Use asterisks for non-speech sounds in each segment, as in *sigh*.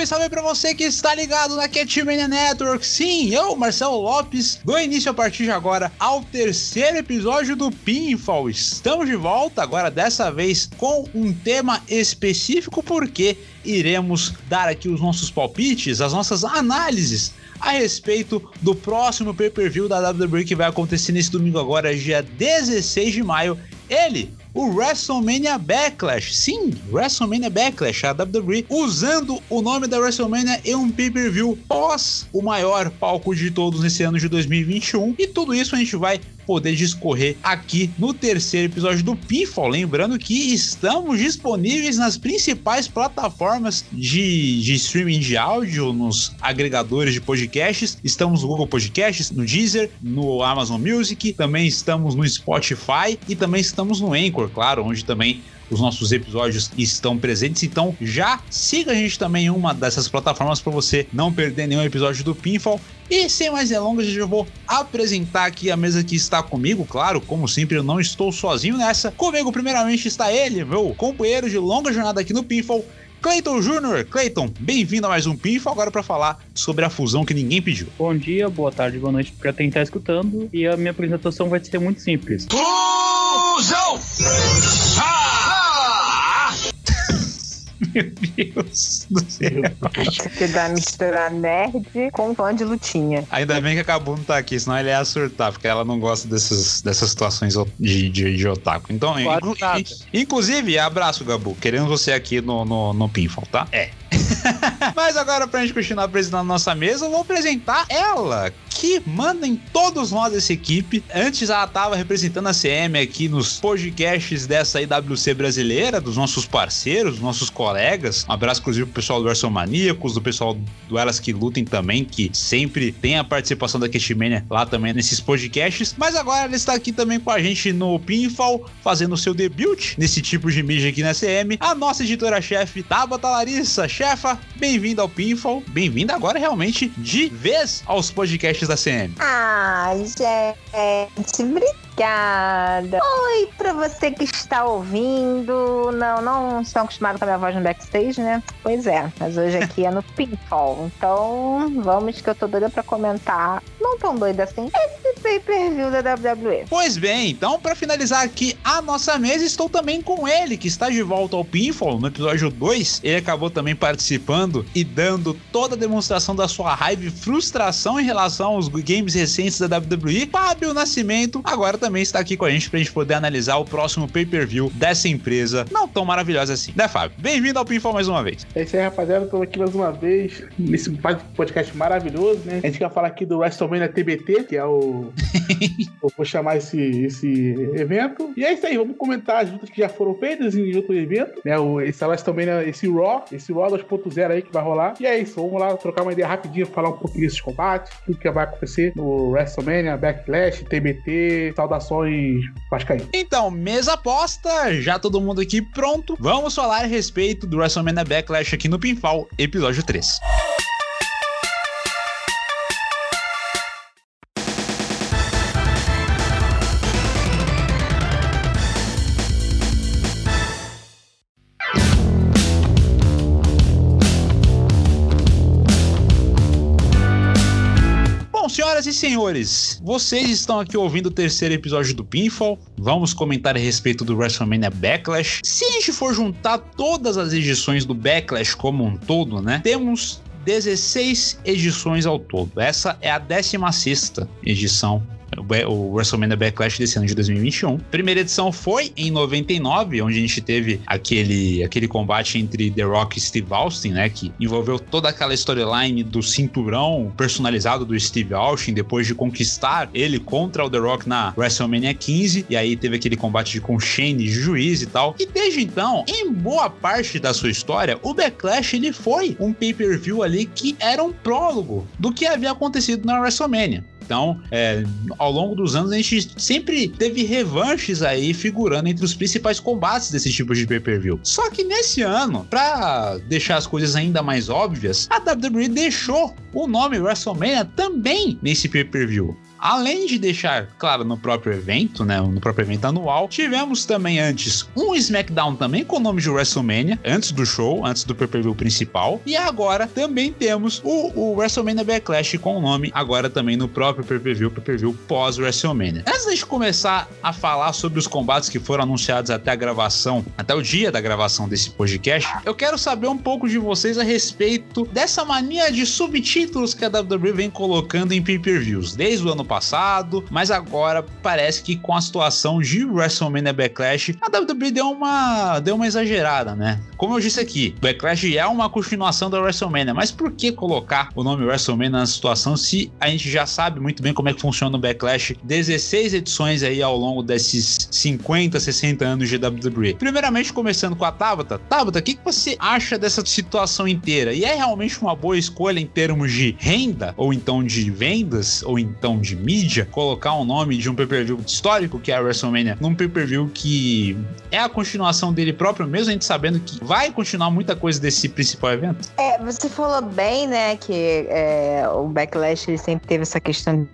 Salve, salve pra você que está ligado na Catmania Network. Sim, eu, Marcelo Lopes, dou início a partir de agora ao terceiro episódio do Pinfall. Estamos de volta agora, dessa vez com um tema específico, porque iremos dar aqui os nossos palpites, as nossas análises a respeito do próximo pay-per-view da WWE que vai acontecer nesse domingo agora, dia 16 de maio. Ele, o WrestleMania Backlash. Sim, WrestleMania Backlash, a WWE usando o nome da WrestleMania em um pay-per-view pós o maior palco de todos nesse ano de 2021. E tudo isso a gente vai poder discorrer aqui no terceiro episódio do Pinfall. Lembrando que estamos disponíveis nas principais plataformas de, de streaming de áudio, nos agregadores de podcasts. Estamos no Google Podcasts, no Deezer, no Amazon Music, também estamos no Spotify e também estamos no Anchor, claro, onde também os nossos episódios estão presentes. Então já siga a gente também em uma dessas plataformas para você não perder nenhum episódio do Pinfall. E sem mais delongas, eu vou apresentar aqui a mesa que está comigo. Claro, como sempre, eu não estou sozinho nessa. Comigo, primeiramente, está ele, meu companheiro de longa jornada aqui no Pinfall, Clayton Júnior. Clayton, bem-vindo a mais um Pinfall, agora para falar sobre a fusão que ninguém pediu. Bom dia, boa tarde, boa noite para quem está escutando. E a minha apresentação vai ser muito simples. Fusão! Ah! Meu Deus do céu. Que dá misturar nerd com fã de lutinha. Ainda bem que a Gabu não tá aqui, senão ele ia surtar, porque ela não gosta dessas, dessas situações de, de, de otaku. Então, inclu inclusive, abraço, Gabu. Querendo você aqui no, no, no Pinfall, tá? É. *laughs* Mas agora, pra gente continuar apresentando nossa mesa, eu vou apresentar ela, que manda em todos nós essa equipe. Antes ela estava representando a CM aqui nos podcasts dessa IWC brasileira, dos nossos parceiros, dos nossos colegas. Um abraço, inclusive, pro pessoal do Maníacos, do pessoal do Elas Que Lutem também, que sempre tem a participação da Cashmania lá também nesses podcasts. Mas agora ela está aqui também com a gente no Pinfall, fazendo o seu debut nesse tipo de mídia aqui na CM. A nossa editora-chefe, Tabata Larissa. Chefa, bem-vinda ao Pinfall. Bem-vinda agora realmente de vez aos podcasts da CM. Ai, gente, obrigada. Oi pra você que está ouvindo. Não, não estão acostumados com a minha voz no backstage, né? Pois é, mas hoje aqui é no Pinfall. Então, vamos que eu tô doida pra comentar. Não tão doida assim. Esse pay-per-view da WWE. Pois bem, então para finalizar aqui a nossa mesa, estou também com ele, que está de volta ao Pinfall no episódio 2. Ele acabou também participando e dando toda a demonstração da sua raiva e frustração em relação aos games recentes da WWE. Fábio Nascimento agora também está aqui com a gente pra gente poder analisar o próximo pay-per-view dessa empresa não tão maravilhosa assim, né, Fábio? Bem-vindo ao Pinfall mais uma vez. É isso aí, rapaziada. Estou aqui mais uma vez nesse podcast maravilhoso, né? A gente vai falar aqui do WrestleMania TBT, que é o. *laughs* vou chamar esse, esse evento. E é isso aí, vamos comentar as lutas que já foram feitas em outro evento, né? O, esse WrestleMania, esse Raw, esse Raw 2.0 aí que vai rolar. E é isso, vamos lá trocar uma ideia rapidinho, falar um pouquinho desses combates, tudo que vai acontecer no WrestleMania, Backlash, TBT, saudações Vascaíno. Então, mesa aposta, já todo mundo aqui pronto. Vamos falar a respeito do WrestleMania Backlash aqui no Pinfall, episódio 3. Senhoras e senhores, vocês estão aqui ouvindo o terceiro episódio do Pinfall. Vamos comentar a respeito do WrestleMania Backlash. Se a gente for juntar todas as edições do Backlash como um todo, né? Temos 16 edições ao todo. Essa é a 16 edição o WrestleMania Backlash desse ano de 2021. Primeira edição foi em 99, onde a gente teve aquele, aquele combate entre The Rock e Steve Austin, né? Que envolveu toda aquela storyline do cinturão personalizado do Steve Austin depois de conquistar ele contra o The Rock na WrestleMania 15. E aí teve aquele combate de com Shane de juiz e tal. E desde então, em boa parte da sua história, o Backlash ele foi um pay-per-view ali que era um prólogo do que havia acontecido na WrestleMania. Então, é, ao longo dos anos, a gente sempre teve revanches aí figurando entre os principais combates desse tipo de pay-per-view. Só que nesse ano, pra deixar as coisas ainda mais óbvias, a WWE deixou o nome WrestleMania também nesse pay-per-view. Além de deixar, claro, no próprio evento, né, no próprio evento anual, tivemos também antes um SmackDown também com o nome de WrestleMania, antes do show, antes do pay-per-view principal, e agora também temos o, o WrestleMania Backlash com o nome agora também no próprio pay-per-view, pay-per-view pós-WrestleMania. Antes de começar a falar sobre os combates que foram anunciados até a gravação, até o dia da gravação desse podcast, eu quero saber um pouco de vocês a respeito dessa mania de subtítulos que a WWE vem colocando em pay-per-views desde o ano passado, mas agora parece que com a situação de WrestleMania Backlash, a WWE deu uma deu uma exagerada, né? Como eu disse aqui, Backlash é uma continuação da WrestleMania, mas por que colocar o nome WrestleMania na situação se a gente já sabe muito bem como é que funciona o Backlash 16 edições aí ao longo desses 50, 60 anos de WWE? Primeiramente começando com a Tabata. Tabata, o que, que você acha dessa situação inteira? E é realmente uma boa escolha em termos de renda ou então de vendas ou então de mídia colocar o nome de um pay-per-view histórico que é a WrestleMania num pay-per-view que é a continuação dele próprio, mesmo a gente sabendo que vai continuar muita coisa desse principal evento? É, você falou bem, né, que é, o Backlash ele sempre teve essa questão de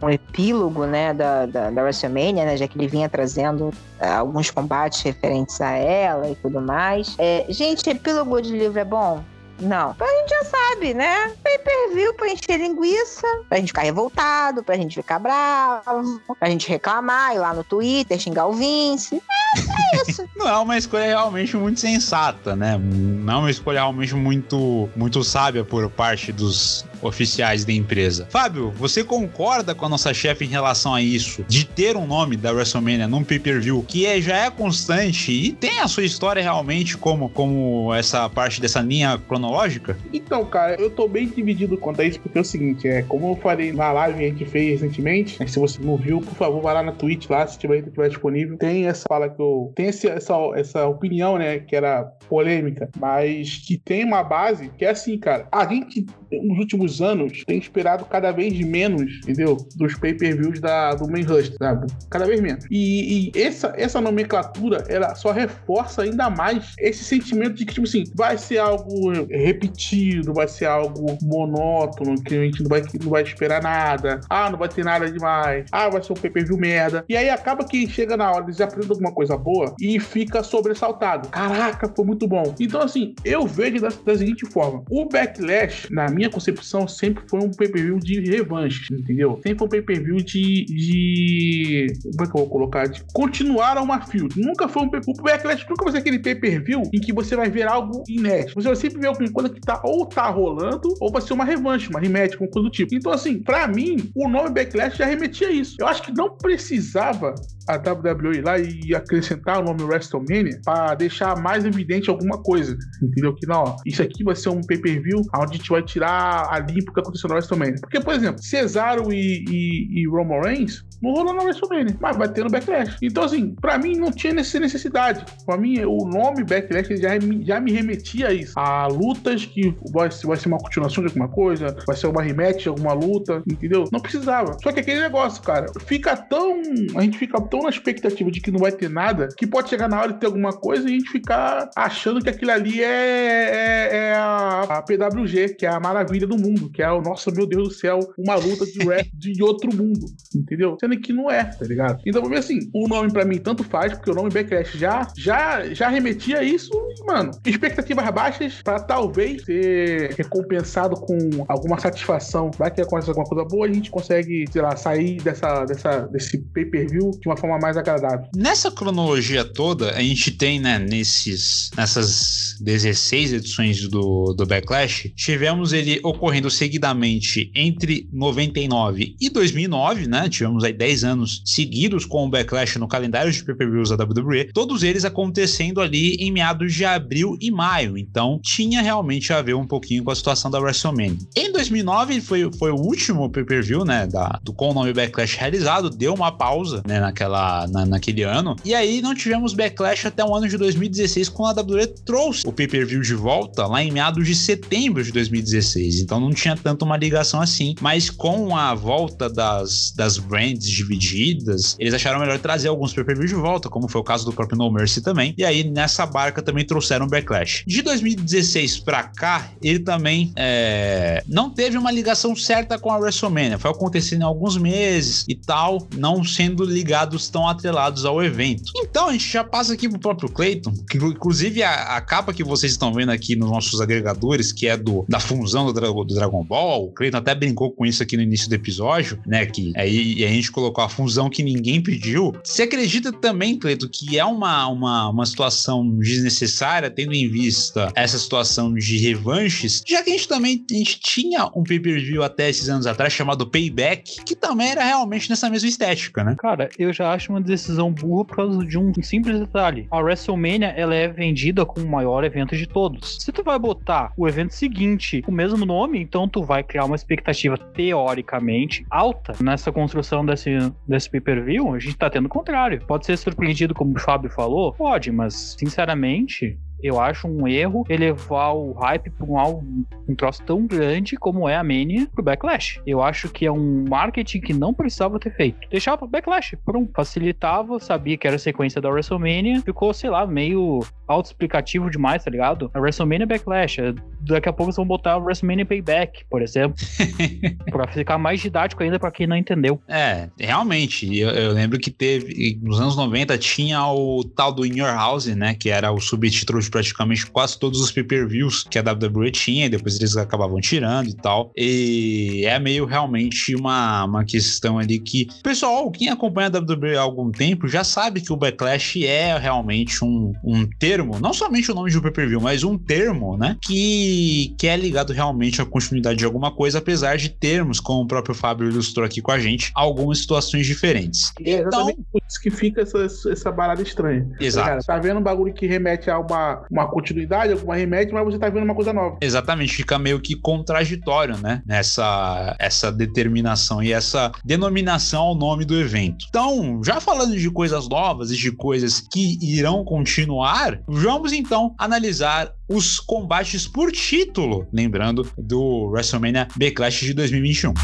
um epílogo, né, da, da, da WrestleMania, né, já que ele vinha trazendo é, alguns combates referentes a ela e tudo mais. É, gente, epílogo de livro é bom? Não. Então a gente já sabe, né? Pay per view pra encher linguiça, pra gente ficar revoltado, pra gente ficar bravo, pra gente reclamar, ir lá no Twitter, xingar o Vince. É, é isso. *laughs* Não é uma escolha realmente muito sensata, né? Não é uma escolha realmente muito, muito sábia por parte dos oficiais da empresa. Fábio, você concorda com a nossa chefe em relação a isso? De ter um nome da WrestleMania num pay-per-view que é, já é constante e tem a sua história realmente como, como essa parte dessa linha cronológica? Então, cara, eu tô bem dividido quanto a isso, porque é o seguinte, é como eu falei na live que a gente fez recentemente, né, se você não viu, por favor, vai lá na Twitch lá, se tiver, tiver disponível. Tem essa fala que eu. Tem esse, essa, essa opinião, né, que era polêmica, mas que tem uma base que é assim, cara. A gente, nos últimos anos, tem esperado cada vez menos, entendeu? Dos pay-per-views da, do main Rush, sabe? Cada vez menos. E, e, essa, essa nomenclatura, ela só reforça ainda mais esse sentimento de que, tipo assim, vai ser algo repetido, vai ser algo monótono, que a gente não vai, não vai esperar nada. Ah, não vai ter nada demais. Ah, vai ser um pay-per-view merda. E aí acaba que chega na hora, eles aprendem alguma coisa boa e fica sobressaltado. Caraca, foi muito bom. Então, assim, eu vejo da, da seguinte forma: o Backlash, na minha concepção, sempre foi um pay-per-view de revanche, entendeu? Sempre foi um pay-per-view de, de. Como é que eu vou colocar? De continuar uma field. Nunca foi um pay O Backlash nunca vai ser aquele pay-per-view em que você vai ver algo inédito. Você vai sempre ver alguma coisa que tá ou tá rolando, ou vai ser uma revanche, uma rematch, alguma coisa do tipo. Então, assim, pra mim, o nome Backlash já remetia a isso. Eu acho que não precisava a WWE lá e acrescentar o nome WrestleMania para deixar mais evidente alguma coisa, entendeu? Que não, ó, isso aqui vai ser um pay-per-view onde a gente vai tirar a limpo que aconteceu no WrestleMania. Porque, por exemplo, Cesaro e, e, e Roman Reigns não rolou na WrestleMania, mas vai ter no Backlash. Então, assim, pra mim não tinha essa necessidade. Pra mim, o nome Backlash já, já me remetia a isso. A lutas que vai, vai ser uma continuação de alguma coisa, vai ser uma rematch alguma luta, entendeu? Não precisava. Só que aquele negócio, cara, fica tão. A gente fica tão na expectativa de que não vai ter nada que pode chegar na hora de ter alguma coisa e a gente ficar achando que aquilo ali é, é, é a, a, PWG, que é a maravilha do mundo, que é o nosso, meu Deus do céu, uma luta de rap de outro mundo, entendeu? Sendo que não é, tá ligado? Então, vamos ver assim, o nome pra mim tanto faz, porque o nome Backlash já, já, já remetia a isso e, mano, expectativas baixas pra talvez ser recompensado com alguma satisfação. Vai que acontece alguma coisa boa, a gente consegue, sei lá, sair dessa, dessa, desse pay-per-view de uma forma mais agradável. Nessa cronologia toda, a gente tem, né, nesses, nessas 16 edições do, do Backlash, tivemos ele ocorrendo seguidamente entre 99 e 2009, né? Tivemos aí 10 anos seguidos com o Backlash no calendário de pay-per-views da WWE, todos eles acontecendo ali em meados de abril e maio. Então, tinha realmente a ver um pouquinho com a situação da WrestleMania. Em 2009 foi, foi o último pay-per-view, né, da, do com o nome Backlash realizado, deu uma pausa, né, naquela na, naquele ano. E aí não tivemos backlash até o ano de 2016, quando a WWE trouxe o pay-per-view de volta lá em meados de setembro de 2016. Então não tinha tanto uma ligação assim. Mas com a volta das, das brands divididas, eles acharam melhor trazer alguns pay-per-views de volta, como foi o caso do próprio No Mercy também. E aí nessa barca também trouxeram backlash. De 2016 pra cá, ele também é, não teve uma ligação certa com a WrestleMania. Foi acontecendo em alguns meses e tal, não sendo ligados tão atrelados ao evento. Então a gente já passa aqui pro próprio Clayton, que inclusive a, a capa que vocês estão vendo aqui nos nossos agregadores, que é do da fusão do, do Dragon Ball, o Clayton até brincou com isso aqui no início do episódio, né? Que aí a gente colocou a fusão que ninguém pediu. Você acredita também, Cleiton, que é uma, uma, uma situação desnecessária, tendo em vista essa situação de revanches, já que a gente também a gente tinha um pay-per-view até esses anos atrás chamado Payback, que também era realmente nessa mesma estética, né? Cara, eu já acho uma decisão burra por causa de um simples detalhe. A WrestleMania, ela é vendida como o maior evento de todos. Se tu vai botar o evento seguinte, o mesmo nome, então tu vai criar uma expectativa teoricamente alta nessa construção desse, desse pay-per-view, a gente tá tendo o contrário. Pode ser surpreendido, como o Fábio falou? Pode, mas sinceramente, eu acho um erro elevar o hype para um, um troço tão grande como é a Mania pro Backlash. Eu acho que é um marketing que não precisava ter feito. Deixava pro Backlash, pronto. Facilitava, sabia que era a sequência da WrestleMania, ficou, sei lá, meio autoexplicativo demais, tá ligado? A WrestleMania Backlash. Daqui a pouco eles vão botar o WrestleMania Payback, por exemplo. *laughs* pra ficar mais didático ainda para quem não entendeu. É, realmente. Eu, eu, lembro que teve. Nos anos 90 tinha o tal do In Your House, né? Que era o subtítulo de praticamente quase todos os pay-per-views que a WWE tinha, e depois eles acabavam tirando e tal. E é meio realmente uma, uma questão ali que. Pessoal, quem acompanha a WWE há algum tempo já sabe que o Backlash é realmente um, um termo, não somente o nome de um pay-per-view, mas um termo, né? Que, que é ligado realmente à continuidade de alguma coisa, apesar de termos, como o próprio Fábio ilustrou aqui com a gente, algumas situações diferentes. É exatamente então, por isso que fica essa, essa barada estranha. Exato. Cara, tá vendo um bagulho que remete a uma, uma continuidade, alguma remédio, mas você tá vendo uma coisa nova. Exatamente, fica meio que contraditório, né? Nessa essa determinação e essa denominação ao nome do evento. Então, já falando de coisas novas e de coisas que irão continuar, vamos então analisar os combates por título, lembrando do WrestleMania Backlash de 2021.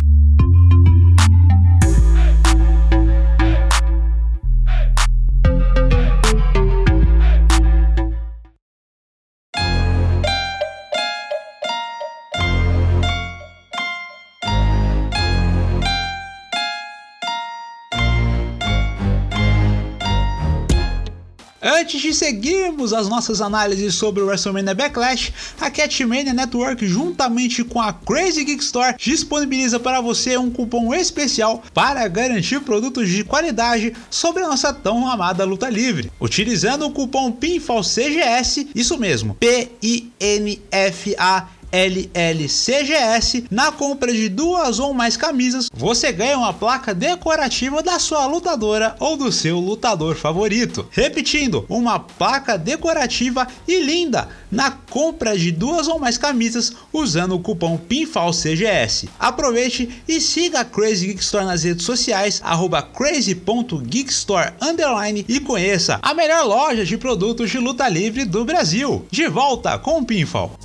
Antes de seguirmos as nossas análises sobre o WrestleMania Backlash, a Catmania Network, juntamente com a Crazy Geek Store, disponibiliza para você um cupom especial para garantir produtos de qualidade sobre a nossa tão amada luta livre. Utilizando o cupom PINFALCGS, isso mesmo, P-I-N-F-A LLCGS, na compra de duas ou mais camisas, você ganha uma placa decorativa da sua lutadora ou do seu lutador favorito. Repetindo, uma placa decorativa e linda na compra de duas ou mais camisas usando o cupom PINFALCGS. Aproveite e siga a Crazy Geek Store nas redes sociais, crazy.geekstore e conheça a melhor loja de produtos de luta livre do Brasil. De volta com o Pinfall.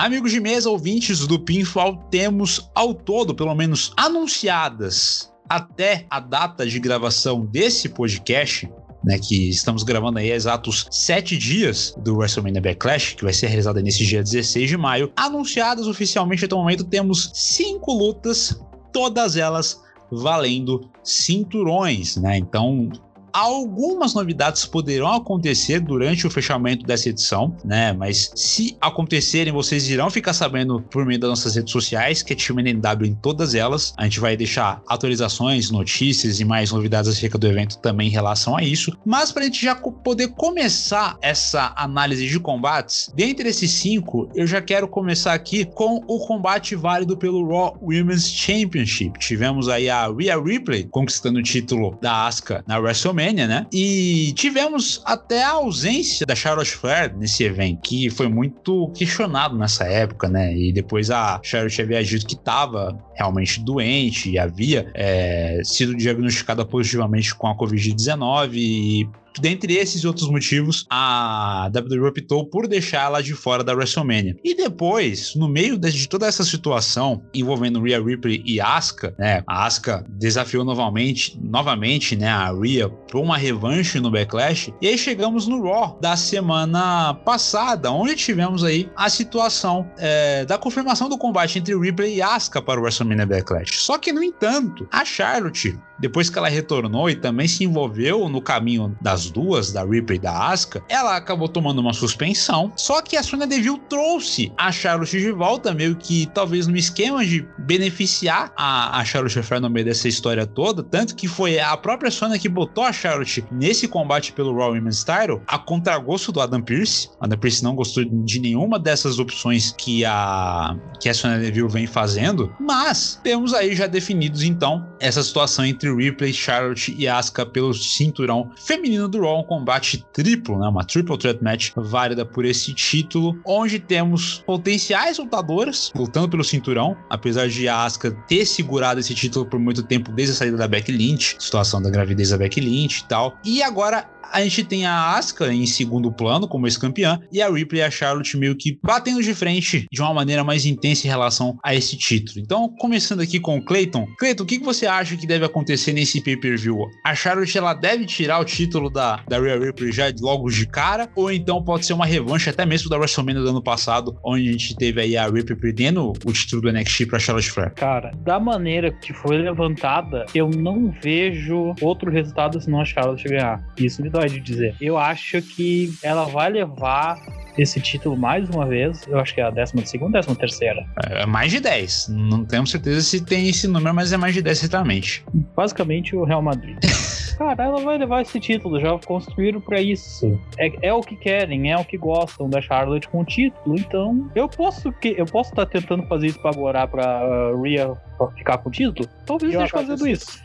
Amigos de mesa, ouvintes do Pinfall, temos ao todo, pelo menos anunciadas até a data de gravação desse podcast, né, que estamos gravando aí exatos sete dias do WrestleMania Backlash, que vai ser realizado nesse dia 16 de maio. Anunciadas oficialmente até o momento, temos cinco lutas, todas elas valendo cinturões, né? Então, Algumas novidades poderão acontecer durante o fechamento dessa edição, né? Mas se acontecerem, vocês irão ficar sabendo por meio das nossas redes sociais, que é TMNW em todas elas. A gente vai deixar atualizações, notícias e mais novidades acerca do evento também em relação a isso. Mas para a gente já poder começar essa análise de combates, dentre esses cinco, eu já quero começar aqui com o combate válido pelo Raw Women's Championship. Tivemos aí a Rhea Ripley conquistando o título da Asuka na WrestleMania WrestleMania, né? E tivemos até a ausência da Charlotte Flair nesse evento, que foi muito questionado nessa época, né? E depois a Charlotte havia dito que estava realmente doente e havia é, sido diagnosticada positivamente com a Covid-19 e Dentre esses outros motivos, a WWE optou por deixar ela de fora da WrestleMania. E depois, no meio de toda essa situação envolvendo Rhea Ripley e Asuka, né? A Asuka desafiou novamente, novamente, né, a Rhea por uma revanche no Backlash. E aí chegamos no Raw da semana passada, onde tivemos aí a situação é, da confirmação do combate entre Ripley e Asuka para o WrestleMania Backlash. Só que, no entanto, a Charlotte depois que ela retornou e também se envolveu no caminho das duas, da Ripley e da Asuka, ela acabou tomando uma suspensão. Só que a Sonya Deville trouxe a Charlotte de volta, meio que talvez no esquema de beneficiar a, a Charlotte Flair no meio dessa história toda. Tanto que foi a própria Sonya que botou a Charlotte nesse combate pelo Raw Women's Title a contragosto do Adam Pearce. Adam Pearce não gostou de nenhuma dessas opções que a, que a Sonya Deville vem fazendo. Mas temos aí já definidos então essa situação entre Ripley, Charlotte e Asuka pelo cinturão feminino do Raw, um combate triplo, né, uma triple threat match válida por esse título, onde temos potenciais lutadoras lutando pelo cinturão, apesar de Asuka ter segurado esse título por muito tempo desde a saída da Becky Lynch, situação da gravidez da Becky Lynch e tal. E agora a gente tem a Asuka em segundo plano como ex-campeã e a Ripley e a Charlotte meio que batendo de frente de uma maneira mais intensa em relação a esse título. Então, começando aqui com o Clayton. Clayton, o que você acha que deve acontecer nesse pay-per-view? A Charlotte ela deve tirar o título da, da Rhea Ripley já logo de cara ou então pode ser uma revanche até mesmo da WrestleMania do ano passado, onde a gente teve aí a Ripley perdendo o título do NXT para Charlotte Flair? Cara, da maneira que foi levantada, eu não vejo outro resultado senão a Charlotte ganhar. Isso me dá de dizer. Eu acho que ela vai levar esse título mais uma vez. Eu acho que é a décima segunda, décima terceira. É mais de 10. Não temos certeza se tem esse número, mas é mais de 10 certamente. Basicamente o Real Madrid. *laughs* Cara, ela vai levar esse título, já construíram para isso. É, é o que querem, é o que gostam da Charlotte com o título. Então, eu posso que eu posso estar tá tentando fazer isso para agora para uh, Rhea ficar com o título? Talvez eu esteja fazendo isso.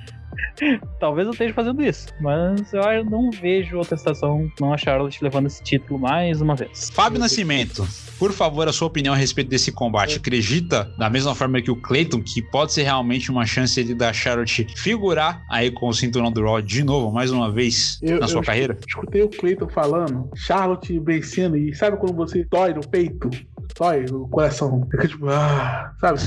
*laughs* Talvez eu esteja fazendo isso, mas eu não vejo outra estação não a Charlotte levando esse título mais uma vez. Fábio Nascimento, por favor, a sua opinião a respeito desse combate. Acredita, da mesma forma que o Clayton, que pode ser realmente uma chance de da Charlotte figurar aí com o cinturão do Raw de novo, mais uma vez, eu, na sua eu carreira? Escutei o Clayton falando, Charlotte vencendo, e sabe quando você dói no peito? Dói no coração. Fica tipo, ah, sabe?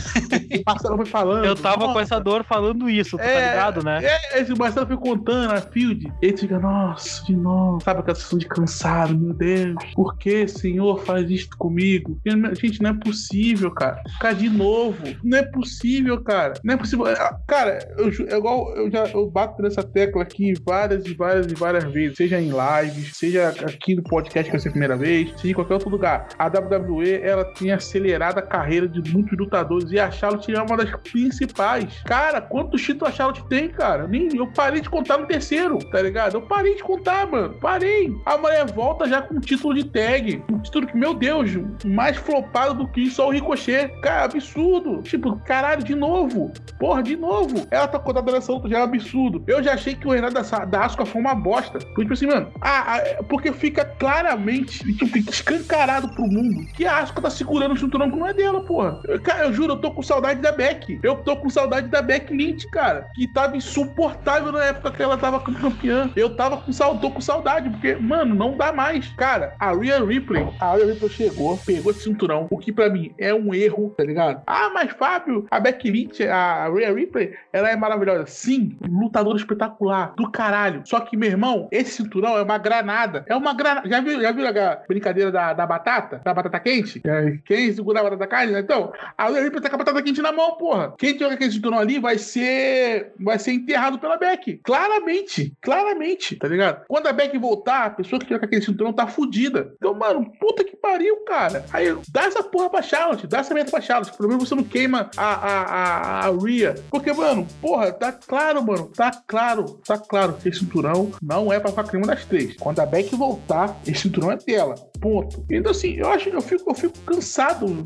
O Marcelo foi falando. Eu tava nossa. com essa dor falando isso, tá é, ligado, né? É, esse Marcelo foi contando a Field. Ele fica, nossa, de novo. Sabe aquela sensação de cansado, meu Deus. Por que, Senhor, faz isso comigo? Gente, não é possível, cara. Ficar de novo. Não é possível, cara. Não é possível. Ah, cara, eu, é igual eu já eu bato nessa tecla aqui várias e várias e várias vezes. Seja em lives, seja aqui no podcast que vai ser a primeira vez, seja em qualquer outro lugar. A WWE, ela tinha acelerado a carreira de muitos lutadores e a Charlotte é uma das principais. Cara, quantos títulos a Charlotte tem, cara? Nem, eu parei de contar no terceiro, tá ligado? Eu parei de contar, mano. Parei. A mulher volta já com título de tag. Um título que, meu Deus, mais flopado do que só o Ricochet. Cara, absurdo. Tipo, caralho, de novo. Porra, de novo. Ela tá contada nessa luta já é um absurdo. Eu já achei que o Renato da, da Asuka foi uma bosta. Porque, tipo assim, mano, ah, ah, porque fica claramente, tipo, escancarado pro mundo que a Asuka tá segurando o cinturão que não é dela, porra. Eu, cara, eu juro, eu tô com saudade da Beck. Eu tô com saudade da Beck Lynch, cara. Que tava insuportável na época que ela tava campeã. Eu tava com saudade, tô com saudade, porque, mano, não dá mais. Cara, a Rhea Ripley, a Rhea Ripley chegou, pegou esse cinturão, o que pra mim é um erro, tá ligado? Ah, mas Fábio, a Beck Lynch, a Rhea Ripley, ela é maravilhosa. Sim, lutadora espetacular, do caralho. Só que, meu irmão, esse cinturão é uma granada. É uma granada. Já viu, já viu a brincadeira da, da batata? Da batata quente? É, quem segura a batata carne, né? Então, a Ripley tá com a batata quente na mão, porra. Quem tiver aquele cinturão ali vai ser. vai ser enterrado pela Beck. Claramente. Claramente, tá ligado? Quando a Beck voltar, a pessoa que tiver aquele cinturão tá fudida. Então, mano, puta que pariu, cara. Aí, dá essa porra pra Charlotte, dá essa meta pra Charlotte. Pelo menos você não queima a, a, a, a Rhea. Porque, mano, porra, tá claro, mano. Tá claro, tá claro que esse cinturão não é pra ficar clima das três. Quando a Beck voltar, esse cinturão é dela. Ponto. Então, assim, eu acho eu fico, eu fico cansado.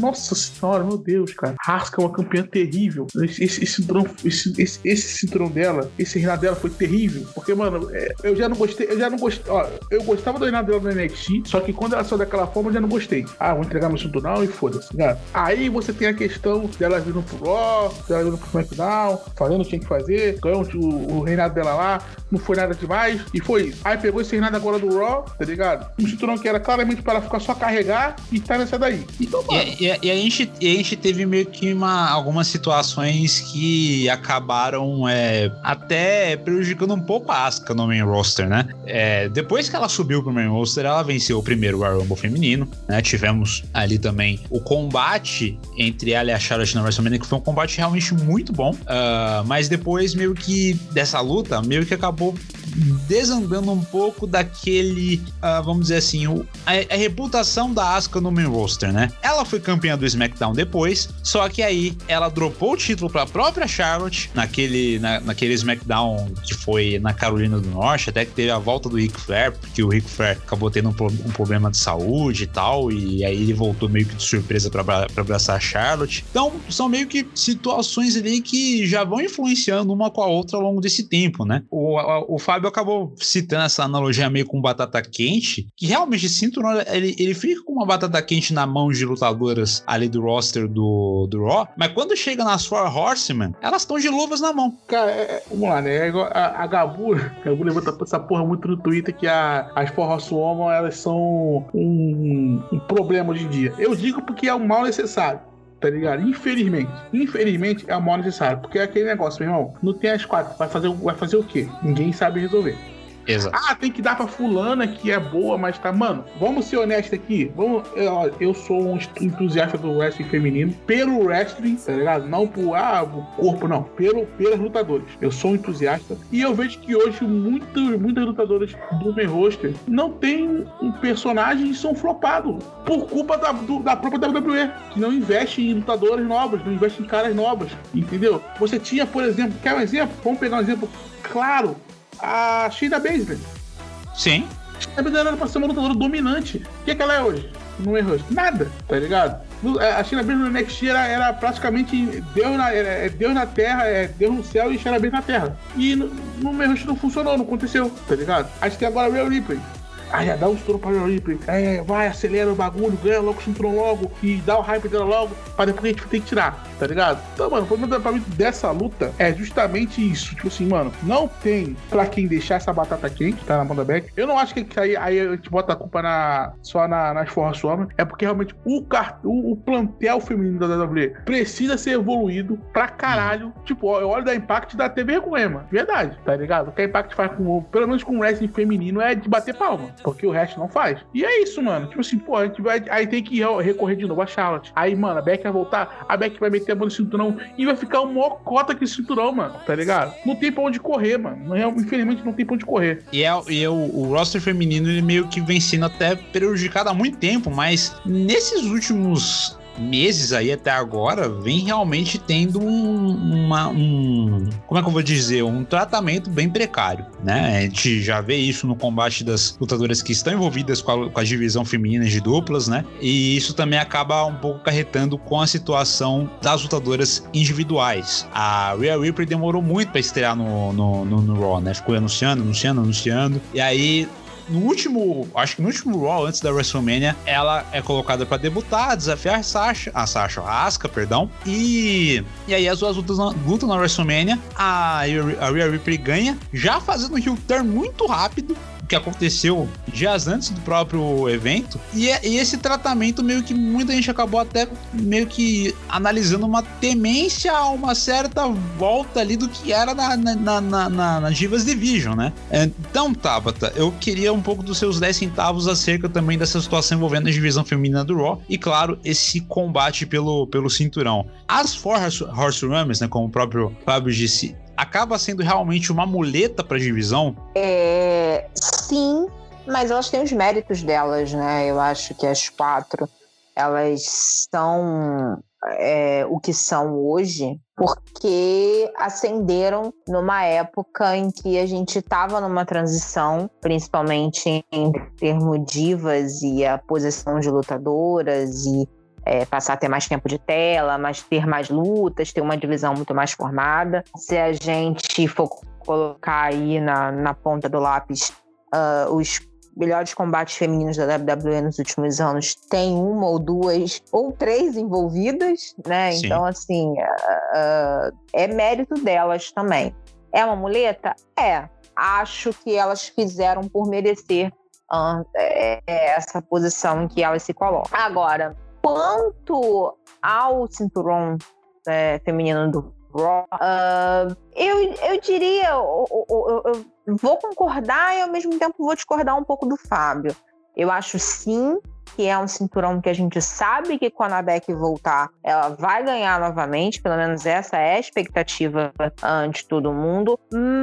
Nossa senhora, meu Deus, cara. Rasca é uma campeã terrível. Esse, esse, cinturão, esse, esse, esse, cinturão dela, esse reinado dela foi terrível. Porque, mano, é, eu já não gostei, eu já não gostei. Ó, eu gostava do reinado dela no NXT, só que quando ela saiu daquela forma, eu já não gostei. Ah, vou entregar meu cinturão e foda-se, cara. Aí você tem a questão dela vindo pro Raw, dela vindo pro SmackDown, fazendo o que tinha que fazer, ganhou o, o reinado dela lá, não foi nada demais, e foi. Aí pegou esse reinado agora do Raw, tá ligado? Um cinturão que era claramente para ficar só carregar e tá nessa daí. Então. E, e, e a, gente, e a gente teve meio que uma, algumas situações que acabaram é, até prejudicando um pouco a Asuka no main roster, né? É, depois que ela subiu pro main roster, ela venceu o primeiro Royal Rumble feminino, né? Tivemos ali também o combate entre ela e a Charlotte na WrestleMania, que foi um combate realmente muito bom. Uh, mas depois, meio que dessa luta, meio que acabou desandando um pouco daquele, uh, vamos dizer assim, o, a, a, reputação da Asuka no main roster, né? Ela foi campeã do SmackDown depois, só que aí ela dropou o título para a própria Charlotte naquele, na, naquele SmackDown que foi na Carolina do Norte, até que teve a volta do Ric Flair, porque o Ric Flair acabou tendo um, um problema de saúde e tal, e aí ele voltou meio que de surpresa para abraçar a Charlotte. Então, são meio que situações ali que já vão influenciando uma com a outra ao longo desse tempo, né? O, a, o Fábio acabou citando essa analogia meio com batata quente, que realmente esse cinturão, ele, ele fica com uma batata quente na mão de lutadoras ali do roster do, do Raw, mas quando chega nas Four Horsemen, elas estão de luvas na mão. Cara, é, é vamos lá, né? A, a Gabu, a *laughs* Gabu levanta essa porra muito no Twitter que a, as Four Horsewomen, elas são um, um problema hoje em dia. Eu digo porque é um mal necessário tá ligado? Infelizmente. Infelizmente é o mal necessário. Porque é aquele negócio, meu irmão. Não tem as quatro. Vai fazer, vai fazer o quê? Ninguém sabe resolver. Exato. Ah, tem que dar pra fulana que é boa, mas tá. Mano, vamos ser honestos aqui. Vamos, eu, eu sou um entusiasta do wrestling feminino. Pelo wrestling, tá ligado? Não por ah, o corpo, não. Pelo, pelos lutadores. Eu sou um entusiasta. E eu vejo que hoje muito, muitas lutadoras do main roster não tem um personagem e são flopados. Por culpa da, do, da própria WWE. Que não investe em lutadoras novas, não investe em caras novas. Entendeu? Você tinha, por exemplo, quer um exemplo? Vamos pegar um exemplo claro a Shida Baszler. Sim. A Baszler era pra ser uma lutadora dominante. O que, é que ela é hoje? No erro. Nada, tá ligado? A China Baszler no NXT era, era praticamente Deus na, é Deus na Terra, é Deus no céu e China Baszler na Terra. E no, no não funcionou, não aconteceu, tá ligado? A gente tem agora o Real Ripley. Aí já dá um estouro pra Ripley. É, vai, acelera o bagulho, ganha logo o cinturão logo e dá o hype dela logo, pra depois a gente ter que tirar, tá ligado? Então, mano, o problema pra mim dessa luta é justamente isso. Tipo assim, mano, não tem pra quem deixar essa batata quente, tá na mão da Beck. Eu não acho que aí, aí a gente bota a culpa na, só na, nas Forras Homem. É porque realmente o, o, o plantel feminino da WWE precisa ser evoluído pra caralho. Tipo, eu olho da Impact da TV com Ema. Verdade, tá ligado? O que a Impact faz com, pelo menos com o wrestling feminino, é de bater palma porque o resto não faz. E é isso, mano. Tipo assim, pô, a gente vai. Aí tem que recorrer de novo a Charlotte. Aí, mano, a Beck vai voltar, a Beck vai meter a mão no cinturão e vai ficar o maior cota que cinturão, mano. Tá ligado? Não tem pra onde correr, mano. É, infelizmente não tem pra onde correr. E, é, e é o, o roster feminino, ele meio que vem sendo até prejudicado há muito tempo, mas nesses últimos meses aí até agora vem realmente tendo um, uma, um como é que eu vou dizer um tratamento bem precário, né? A gente já vê isso no combate das lutadoras que estão envolvidas com a, com a divisão feminina de duplas, né? E isso também acaba um pouco carretando com a situação das lutadoras individuais. A Rhea Ripley demorou muito para estrear no, no, no, no Raw, né? Ficou anunciando, anunciando, anunciando. E aí no último, acho que no último Raw antes da WrestleMania, ela é colocada para debutar, desafiar a Sasha, a Sasha, Asuka, perdão. E, e aí as duas lutas lutam na WrestleMania, a, a Rhea Ripley ganha, já fazendo um heel turn muito rápido que aconteceu dias antes do próprio evento. E, é, e, esse tratamento meio que muita gente acabou até meio que analisando uma temência a uma certa volta ali do que era na, na, na, na, na Divas Division, né? Então, Tabata, eu queria um pouco dos seus 10 centavos acerca também dessa situação envolvendo a divisão feminina do Raw e, claro, esse combate pelo, pelo cinturão. As Four Horse Runners, né, como o próprio Fábio disse, acaba sendo realmente uma muleta para a divisão? É, sim, mas elas têm os méritos delas, né? Eu acho que as quatro elas são é, o que são hoje, porque ascenderam numa época em que a gente estava numa transição, principalmente em termos divas e a posição de lutadoras e é, passar a ter mais tempo de tela, mas ter mais lutas, ter uma divisão muito mais formada. Se a gente for colocar aí na, na ponta do lápis uh, os melhores combates femininos da WWE nos últimos anos tem uma ou duas ou três envolvidas, né? Sim. Então, assim, uh, uh, é mérito delas também. É uma muleta? É. Acho que elas fizeram por merecer uh, essa posição em que elas se colocam. Agora, quanto ao cinturão é, feminino do Raw, eu, eu diria, eu, eu, eu vou concordar e ao mesmo tempo vou discordar um pouco do Fábio. Eu acho sim que é um cinturão que a gente sabe que quando a Beck voltar, ela vai ganhar novamente, pelo menos essa é a expectativa ante todo mundo,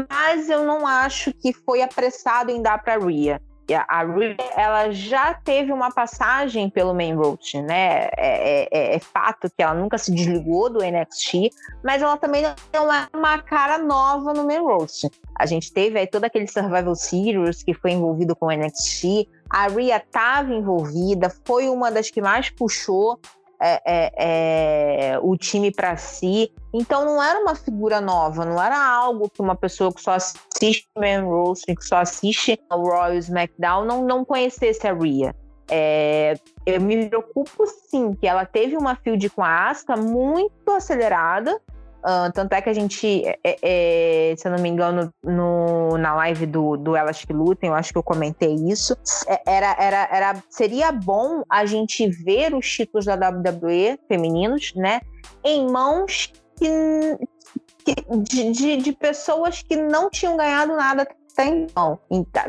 mas eu não acho que foi apressado em dar para Rhea. A Rhea, ela já teve uma passagem pelo main roster, né? É, é, é, fato que ela nunca se desligou do NXT, mas ela também não é uma cara nova no main roster. A gente teve aí todo aquele Survival Series que foi envolvido com o NXT. A Rhea estava envolvida, foi uma das que mais puxou é, é, é, o time para si. Então não era uma figura nova, não era algo que uma pessoa que só assiste Man Roasting, que só assiste o Royal SmackDown, não, não conhecesse a Rhea. É, eu me preocupo sim que ela teve uma field com a Asuka muito acelerada Uh, tanto é que a gente, é, é, se eu não me engano, no, na live do, do Elas que Lutem, eu acho que eu comentei isso. É, era, era, era, seria bom a gente ver os títulos da WWE femininos, né? Em mãos que, que, de, de, de pessoas que não tinham ganhado nada até então.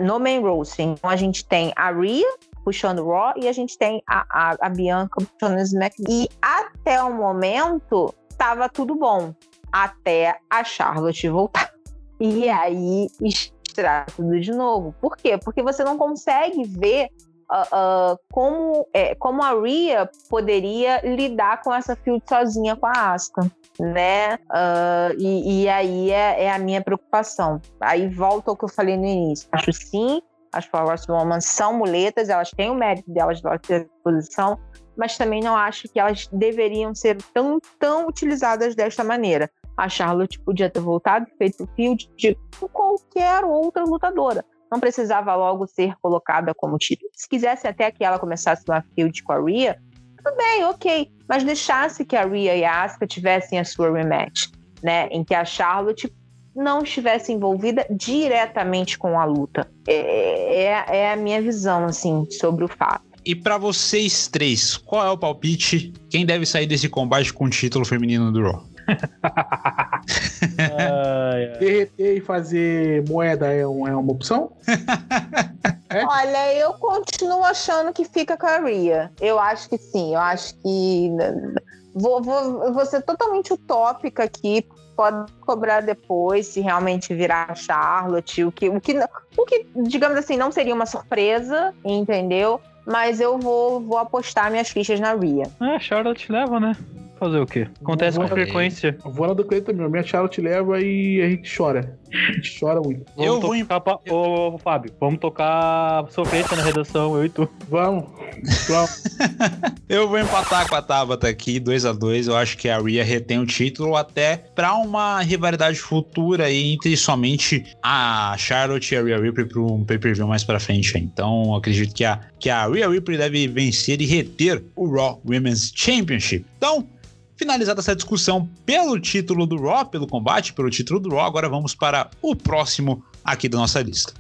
No main roster. Então a gente tem a Rhea, puxando Raw e a gente tem a, a, a Bianca puxando SmackDown. E até o momento estava tudo bom até a Charlotte voltar. E aí estraga tudo de novo. Por quê? Porque você não consegue ver uh, uh, como, é, como a Rhea poderia lidar com essa field sozinha com a Asuka. Né? Uh, e, e, aí é, é, a minha preocupação. Aí volta ao que eu falei no início. Acho sim, as Power Woman são muletas, elas têm o mérito delas de ter posição, mas também não acho que elas deveriam ser tão, tão utilizadas desta maneira. A Charlotte podia ter voltado feito o field de qualquer outra lutadora. Não precisava logo ser colocada como título. Se quisesse até que ela começasse uma field com a Rhea, tudo bem, ok. Mas deixasse que a Rhea e a Asuka tivessem a sua rematch, né? Em que a Charlotte não estivesse envolvida diretamente com a luta. É, é, é a minha visão, assim, sobre o fato. E para vocês três, qual é o palpite? Quem deve sair desse combate com o título feminino do Raw? Derreter e fazer moeda é, um, é uma opção? *laughs* é? Olha, eu continuo achando que fica com a Rhea. Eu acho que sim, eu acho que. Vou, vou, vou ser totalmente utópica aqui, pode cobrar depois se realmente virar Charlotte, o que, o que, o que, digamos assim, não seria uma surpresa, entendeu? Mas eu vou, vou apostar minhas fichas na Rhea. É, Charlotte leva, né? Fazer o quê? Acontece com frequência. Vou lá do Cleiton também. Minha Charlotte leva e a gente chora. A gente chora muito. Vamos eu vou tocar pra... Ô, Fábio, vamos tocar sofrência na redação, eu e tu. Vamos. Vamos. *laughs* eu vou empatar com a Tabata aqui, 2 a 2 Eu acho que a Rhea retém o título até pra uma rivalidade futura aí entre somente a Charlotte e a Rhea Ripley pra um pay-per-view mais pra frente. Então, acredito que a, que a Rhea Ripley deve vencer e reter o Raw Women's Championship. Então, Finalizada essa discussão pelo título do Raw, pelo combate, pelo título do Raw, agora vamos para o próximo aqui da nossa lista.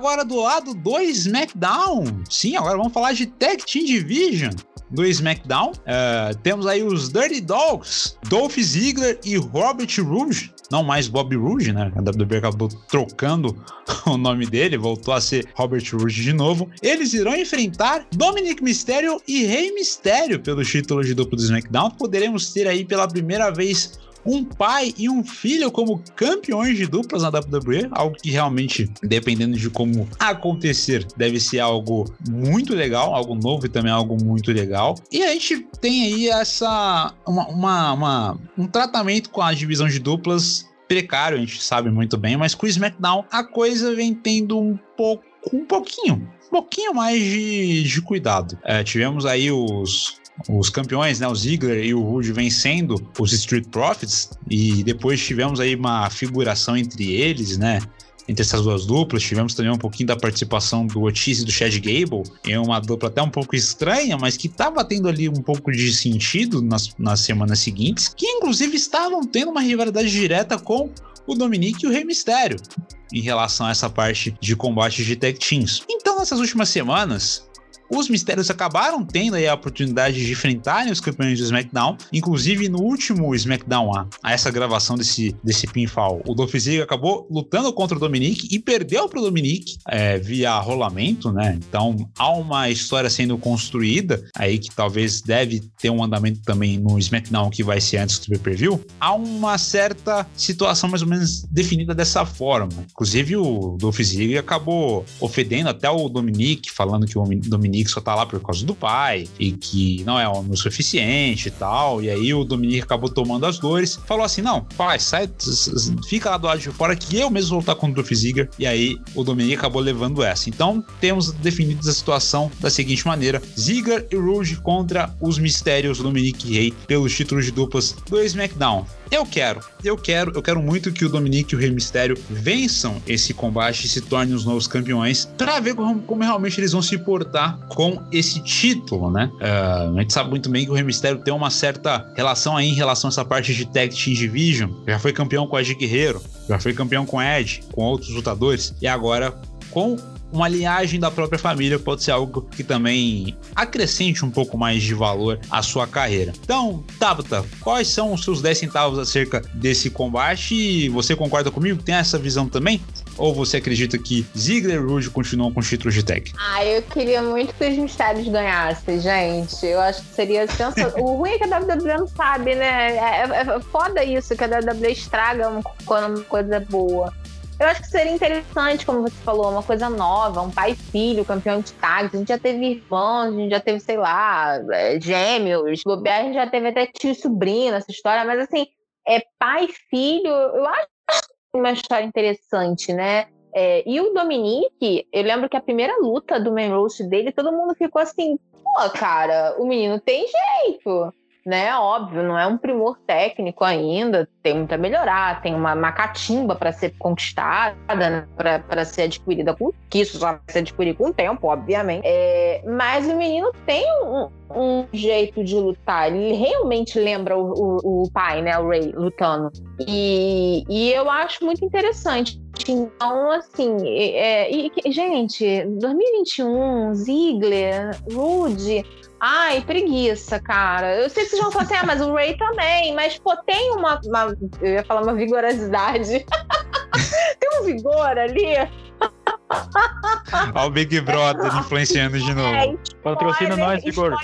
Agora do lado do SmackDown. Sim, agora vamos falar de Tag Team Division do SmackDown. Uh, temos aí os Dirty Dogs, Dolph Ziggler e Robert Rouge não mais Bob Rouge, né? A WWE acabou trocando *laughs* o nome dele, voltou a ser Robert Rouge de novo. Eles irão enfrentar Dominic Mysterio e Rey Mysterio pelos títulos de duplo do SmackDown. Poderemos ter aí pela primeira vez um pai e um filho como campeões de duplas na WWE, algo que realmente, dependendo de como acontecer, deve ser algo muito legal, algo novo e também algo muito legal. E a gente tem aí essa uma, uma, uma um tratamento com a divisão de duplas precário, a gente sabe muito bem, mas com o SmackDown a coisa vem tendo um pouco, um pouquinho, um pouquinho mais de, de cuidado. É, tivemos aí os os campeões, né, o Ziggler e o Rude vencendo os Street Profits e depois tivemos aí uma figuração entre eles, né? Entre essas duas duplas, tivemos também um pouquinho da participação do Otis e do Chad Gable, em uma dupla até um pouco estranha, mas que estava tendo ali um pouco de sentido nas, nas semanas seguintes, que inclusive estavam tendo uma rivalidade direta com o Dominique e o Rei Mistério em relação a essa parte de combate de tag teams. Então, nessas últimas semanas, os mistérios acabaram tendo a oportunidade de enfrentarem os campeões do SmackDown. Inclusive, no último SmackDown, a, a essa gravação desse, desse pinfall, o Dolph Ziggler acabou lutando contra o Dominic e perdeu para o Dominic é, via rolamento, né? Então, há uma história sendo construída aí que talvez deve ter um andamento também no SmackDown que vai ser antes do pay-per-view. Há uma certa situação mais ou menos definida dessa forma. Inclusive, o Dolph Ziggler acabou ofendendo até o Dominic, falando que o Dominic Dominique só tá lá por causa do pai e que não é homem o suficiente e tal. E aí o Dominique acabou tomando as dores, falou assim: não, pai, sai, fica lá do lado de fora que eu mesmo vou lutar contra o Ziggler. E aí o Dominique acabou levando essa. Então temos definido a situação da seguinte maneira: Ziggler e Rouge contra os mistérios Dominique Rey pelos títulos de duplas do SmackDown. Eu quero, eu quero, eu quero muito que o Dominique e o Rei Mistério vençam esse combate e se tornem os novos campeões para ver como, como, realmente eles vão se portar com esse título, né? Uh, a gente sabe muito bem que o Rei Mistério tem uma certa relação aí em relação a essa parte de Tag Team Division. Já foi campeão com a Guerreiro, já foi campeão com Ed, com outros lutadores e agora com uma linhagem da própria família pode ser algo que também acrescente um pouco mais de valor à sua carreira. Então, Tabata, quais são os seus 10 centavos acerca desse combate? Você concorda comigo? Tem essa visão também? Ou você acredita que Ziggler e Rude continuam com os títulos de tag? Ah, eu queria muito que os mistérios ganhassem, gente. Eu acho que seria sensacional. o ruim é que a WWE não sabe, né? É, é, é foda isso, que a WWE estraga quando uma coisa é boa. Eu acho que seria interessante, como você falou, uma coisa nova, um pai filho, campeão de tags. A gente já teve irmãos, a gente já teve, sei lá, é, gêmeos, bobear, a gente já teve até tio e sobrinho nessa história, mas assim, é pai filho, eu acho uma história interessante, né? É, e o Dominique, eu lembro que a primeira luta do main roast dele, todo mundo ficou assim, pô, cara, o menino tem jeito né? Óbvio, não é um primor técnico ainda, tem muito a melhorar, tem uma, uma catimba para ser conquistada, né? para ser adquirida com que isso só vai ser adquirido com o tempo, obviamente. É, mas o menino tem um, um, jeito de lutar, ele realmente lembra o, o, o pai, né? O Ray lutando. E, e eu acho muito interessante. Então, assim, é, e, gente, 2021, Ziggler, Rude Ai, preguiça, cara. Eu sei que vocês vão falar assim, ah, mas o Ray também. Mas, pô, tem uma. uma eu ia falar uma vigorosidade. *laughs* tem um vigor ali. Olha o Big Brother *laughs* influenciando de novo. É, Patrocina nós, Vigor.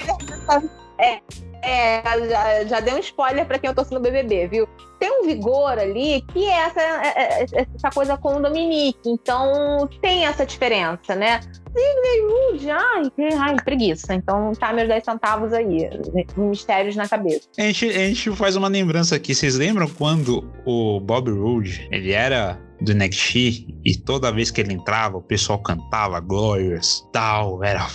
É, é, já, já deu um spoiler para quem eu torço no BBB, viu? Tem um vigor ali que é essa, é, é, essa coisa com o Dominique. Então, tem essa diferença, né? Ziggler Rude, ai, ai, preguiça. Então tá meus 10 centavos aí, mistérios na cabeça. A gente, a gente faz uma lembrança aqui. Vocês lembram quando o Bob Roode, ele era do NXT e toda vez que ele entrava, o pessoal cantava Glorious, tal, era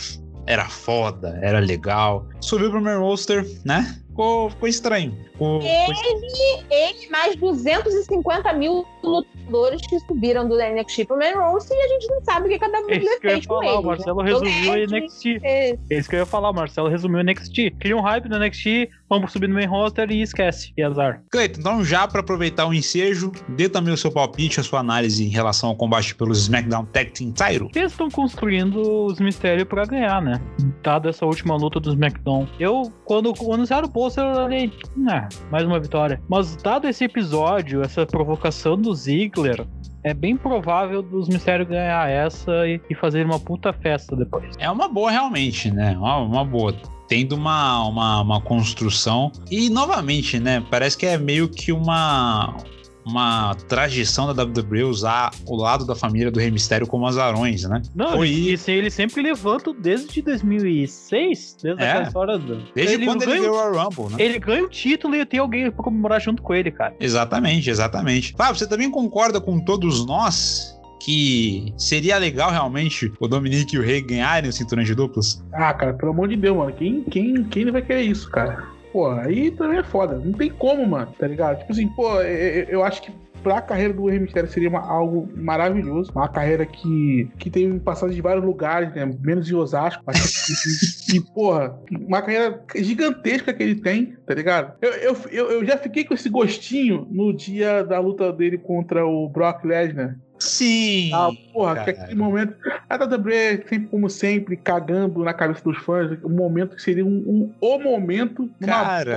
era foda, era legal. Subiu pro meu roster, né? Ficou, ficou estranho. Ficou, ele, ele, mais 250 mil lutadores que subiram do NXT pro main roster e a gente não sabe o que cada um fez com ele. O Marcelo né? resumiu o NXT. É. é isso que eu ia falar, o Marcelo resumiu o NXT. Cria um hype no NXT, vamos subir no main roster e esquece. E azar. Cleiton, então já para aproveitar o ensejo, dê também o seu palpite, a sua análise em relação ao combate pelos SmackDown Tag Team Title. Eles estão construindo os mistérios para ganhar, né? Dada essa última luta do SmackDown. Eu, quando, quando anunciaram o post celular dele. Ah, mais uma vitória. Mas dado esse episódio, essa provocação do Ziggler, é bem provável dos mistérios ganhar essa e, e fazer uma puta festa depois. É uma boa realmente, né? Uma, uma boa. Tendo uma, uma, uma construção. E novamente, né? Parece que é meio que uma uma tradição da WWE usar o lado da família do Rei Mistério como azarões, né? Não, Foi- e isso ele sempre levanta desde 2006, desde É. aquela história do... Desde ele quando ele ganha, veio ao Rumble, né? ele ganha o título e tem alguém pra comemorar junto com ele, cara. Exatamente, exatamente. Fábio, você também concorda com todos nós que seria legal realmente o Dominique e o Rei ganharem o cinturão de duplos? Ah, cara, pelo amor de Deus, mano. Quem, quem, quem vai querer isso, cara? Pô, aí também é foda. Não tem como, mano, tá ligado? Tipo assim, pô, é- é- eu acho que pra carreira do Rei Mistério seria uma- algo maravilhoso. Uma carreira que, que teve passagem de vários lugares, né? Menos em Osasco. E, porra, uma carreira gigantesca que ele tem, tá ligado? Eu, eu, eu, eu já fiquei com esse gostinho no dia da luta dele contra o Brock Lesnar. Sim! Ah, porra, que aquele momento. A WWE, sempre, como sempre, cagando na cabeça dos fãs, um momento que seria um, um- o momento,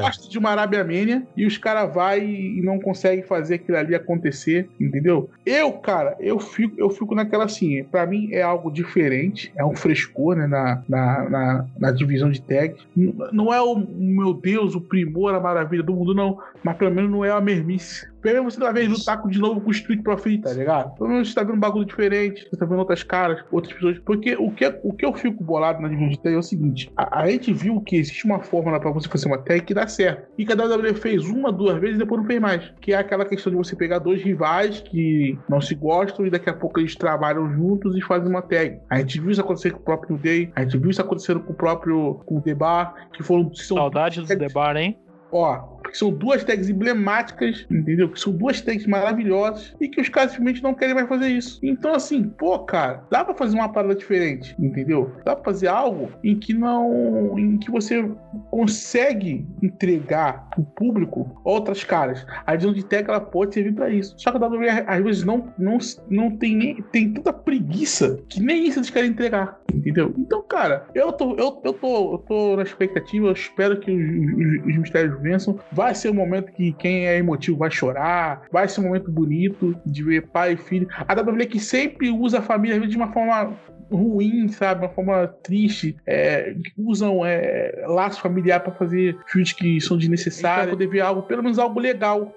bosta de uma Arábia Mania, e os caras vai e não conseguem fazer aquilo ali acontecer, entendeu? Eu, cara, eu fico, eu fico naquela assim, pra mim é algo diferente, é um frescor, né, na, na, na, na divisão de tag. N- Não é o, meu Deus, o primor, a maravilha do mundo, não, mas pelo menos não é a mermice. Pelo menos você tá vendo lutar com- de novo com o Street Profit, tá ligado? Pelo menos você tá vendo um bagulho diferente, você tá vendo outras caras, outras pessoas. Porque o que, o que eu fico bolado na divisão de tag é o seguinte: a, a gente viu que existe uma fórmula pra você fazer uma tag que dá certo. E que a WWE fez uma, duas vezes e depois não fez mais. Que é aquela questão de você pegar dois rivais que não se gostam e daqui a pouco eles trabalham juntos e fazem uma tag. A gente viu isso acontecer com o próprio Day, a gente viu isso acontecendo com o próprio com o The Bar, que foram. são Saudade do The Bar, hein? Ó, que são duas tags emblemáticas, entendeu? Que são duas tags maravilhosas e que os caras simplesmente não querem mais fazer isso. Então, assim, pô, cara, dá pra fazer uma parada diferente, entendeu? Dá pra fazer algo em que não. em que você consegue entregar pro público outras caras. A visão de tag ela pode servir pra isso. Só que a WWE às vezes não, não, não tem nem. tem tanta preguiça que nem isso eles querem entregar, entendeu? Então, cara, eu tô, eu, eu tô, eu tô na expectativa, eu espero que os, os- os mistérios vençam. Vai ser um momento que quem é emotivo vai chorar, vai ser um momento bonito de ver pai e filho. A WWE que sempre usa a família de uma forma ruim, sabe? Uma forma triste. É, usam é, laço familiar pra fazer filmes que são desnecessários. Pra poder ver algo, pelo menos algo legal.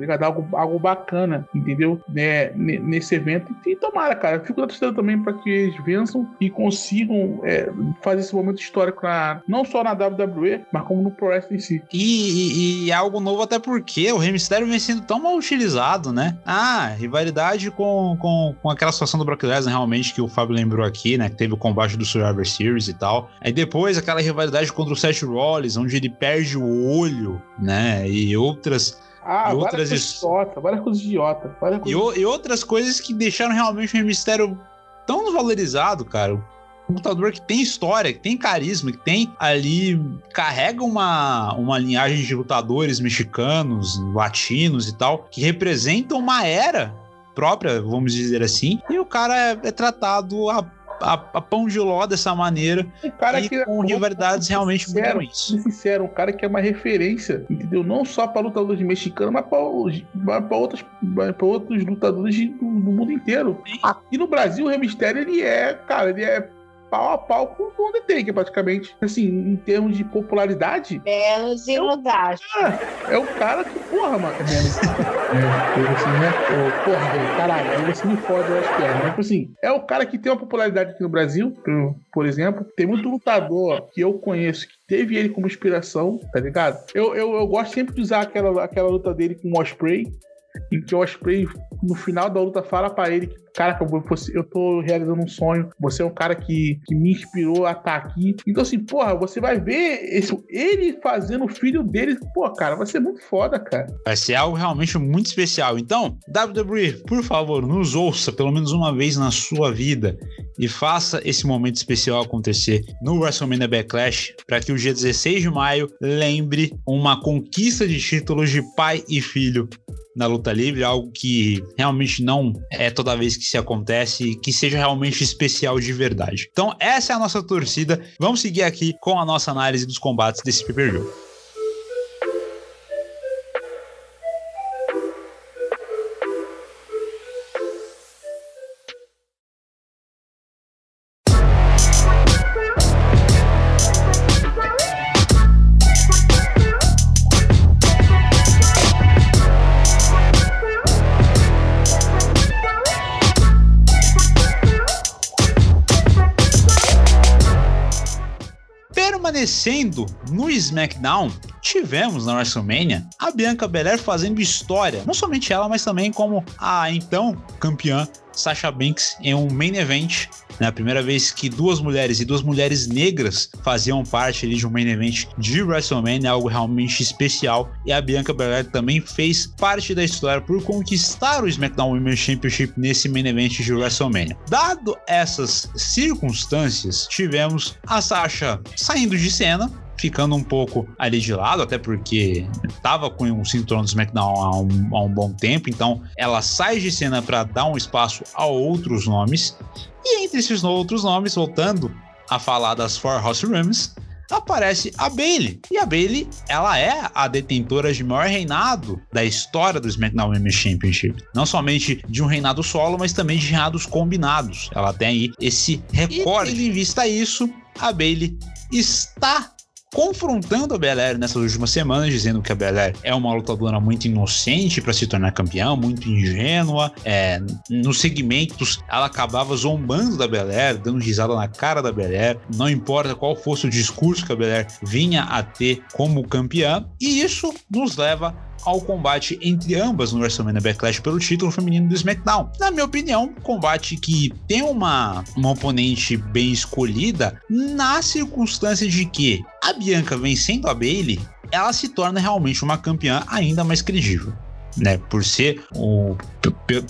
Ligado? Algo, algo bacana, entendeu? Né, ne- nesse evento. E tomara, cara. Fico na torcida também para que eles vençam e consigam é, fazer esse momento histórico na, não só na WWE, mas como no Pro Wrestling em si. E, e- e algo novo até porque o Rei Mistério vem sendo tão mal utilizado, né? Ah, rivalidade com, com, com aquela situação do Brock Lesnar, realmente, que o Fábio lembrou aqui, né? Que teve o combate do Survivor Series e tal. Aí depois aquela rivalidade contra o Seth Rollins, onde ele perde o olho, né? E outras, Ah, E várias outras coisas his- idiota, várias coisas idiota. Várias e, coisas... o- e outras coisas que deixaram realmente o Rei Mistério tão desvalorizado, cara. Um lutador que tem história, que tem carisma, que tem ali. carrega uma, uma linhagem de lutadores mexicanos, latinos e tal, que representam uma era própria, vamos dizer assim. E o cara é, é tratado a, a, a pão de ló dessa maneira. Um cara e que com rivalidades realmente muito ruins. sincero, um cara que é uma referência, entendeu? Não só para lutadores mexicanos, mas para outras para outros lutadores do, do mundo inteiro. Aqui no Brasil, o Rey Mysterio, ele é, cara, ele é pau a pau com o Undertaker, praticamente. Assim, em termos de popularidade, Menos em Osasco. é o cara que, porra, mano. É, menos. *laughs* é, assim, né? Porra, velho, caralho, você me fode, eu acho que é. Mas, tipo assim, é o cara que tem uma popularidade aqui no Brasil, por, por exemplo. Tem muito lutador que eu conheço que teve ele como inspiração, tá ligado? Eu, eu, eu gosto sempre de usar aquela, aquela luta dele com o Osprey, em que o Osprey, no final da luta, fala pra ele que, cara, eu, tô realizando um sonho, você é um cara que, que me inspirou a estar aqui. Então, assim, porra, você vai ver esse, ele fazendo o filho dele, pô, cara, vai ser muito foda, cara. Vai ser algo realmente muito especial. Então, WWE, por favor, nos ouça pelo menos uma vez na sua vida e faça esse momento especial acontecer no WrestleMania Backlash para que o dia 16 de maio lembre uma conquista de títulos de pai e filho na luta livre, algo que realmente não é toda vez que se acontece que seja realmente especial de verdade. Então, essa é a nossa torcida. Vamos seguir aqui com a nossa análise dos combates desse pay-per-view. No SmackDown, tivemos na WrestleMania a Bianca Belair fazendo história. Não somente ela, mas também como a então campeã Sasha Banks em um main event. Né? A primeira vez que duas mulheres e duas mulheres negras faziam parte ali, de um main event de WrestleMania, algo realmente especial. E a Bianca Belair também fez parte da história por conquistar o SmackDown Women's Championship nesse main event de WrestleMania. Dado essas circunstâncias, tivemos a Sasha saindo de cena, ficando um pouco ali de lado, até porque tava com o cinturão do SmackDown há um, há um bom tempo, então ela sai de cena para dar um espaço a outros nomes. E entre esses outros nomes, voltando a falar das Four House Rooms, aparece a Bailey. E a Bailey, ela é a detentora de maior reinado da história do SmackDown Women's Championship. Não somente de um reinado solo, mas também de reinados combinados. Ela tem aí esse recorde. E tendo em vista isso, a Bailey está confrontando a Belair nessas últimas semanas, dizendo que a Belair é uma lutadora muito inocente para se tornar campeã, muito ingênua. É, nos segmentos, ela acabava zombando da Belair, dando risada na cara da Belair, não importa qual fosse o discurso que a Belair vinha a ter como campeã, e isso nos leva ao combate entre ambas no WrestleMania Backlash pelo título feminino do SmackDown. Na minha opinião, combate que tem uma, uma oponente bem escolhida na circunstância de que a Bianca vencendo a Bailey, ela se torna realmente uma campeã ainda mais credível né? Por ser o.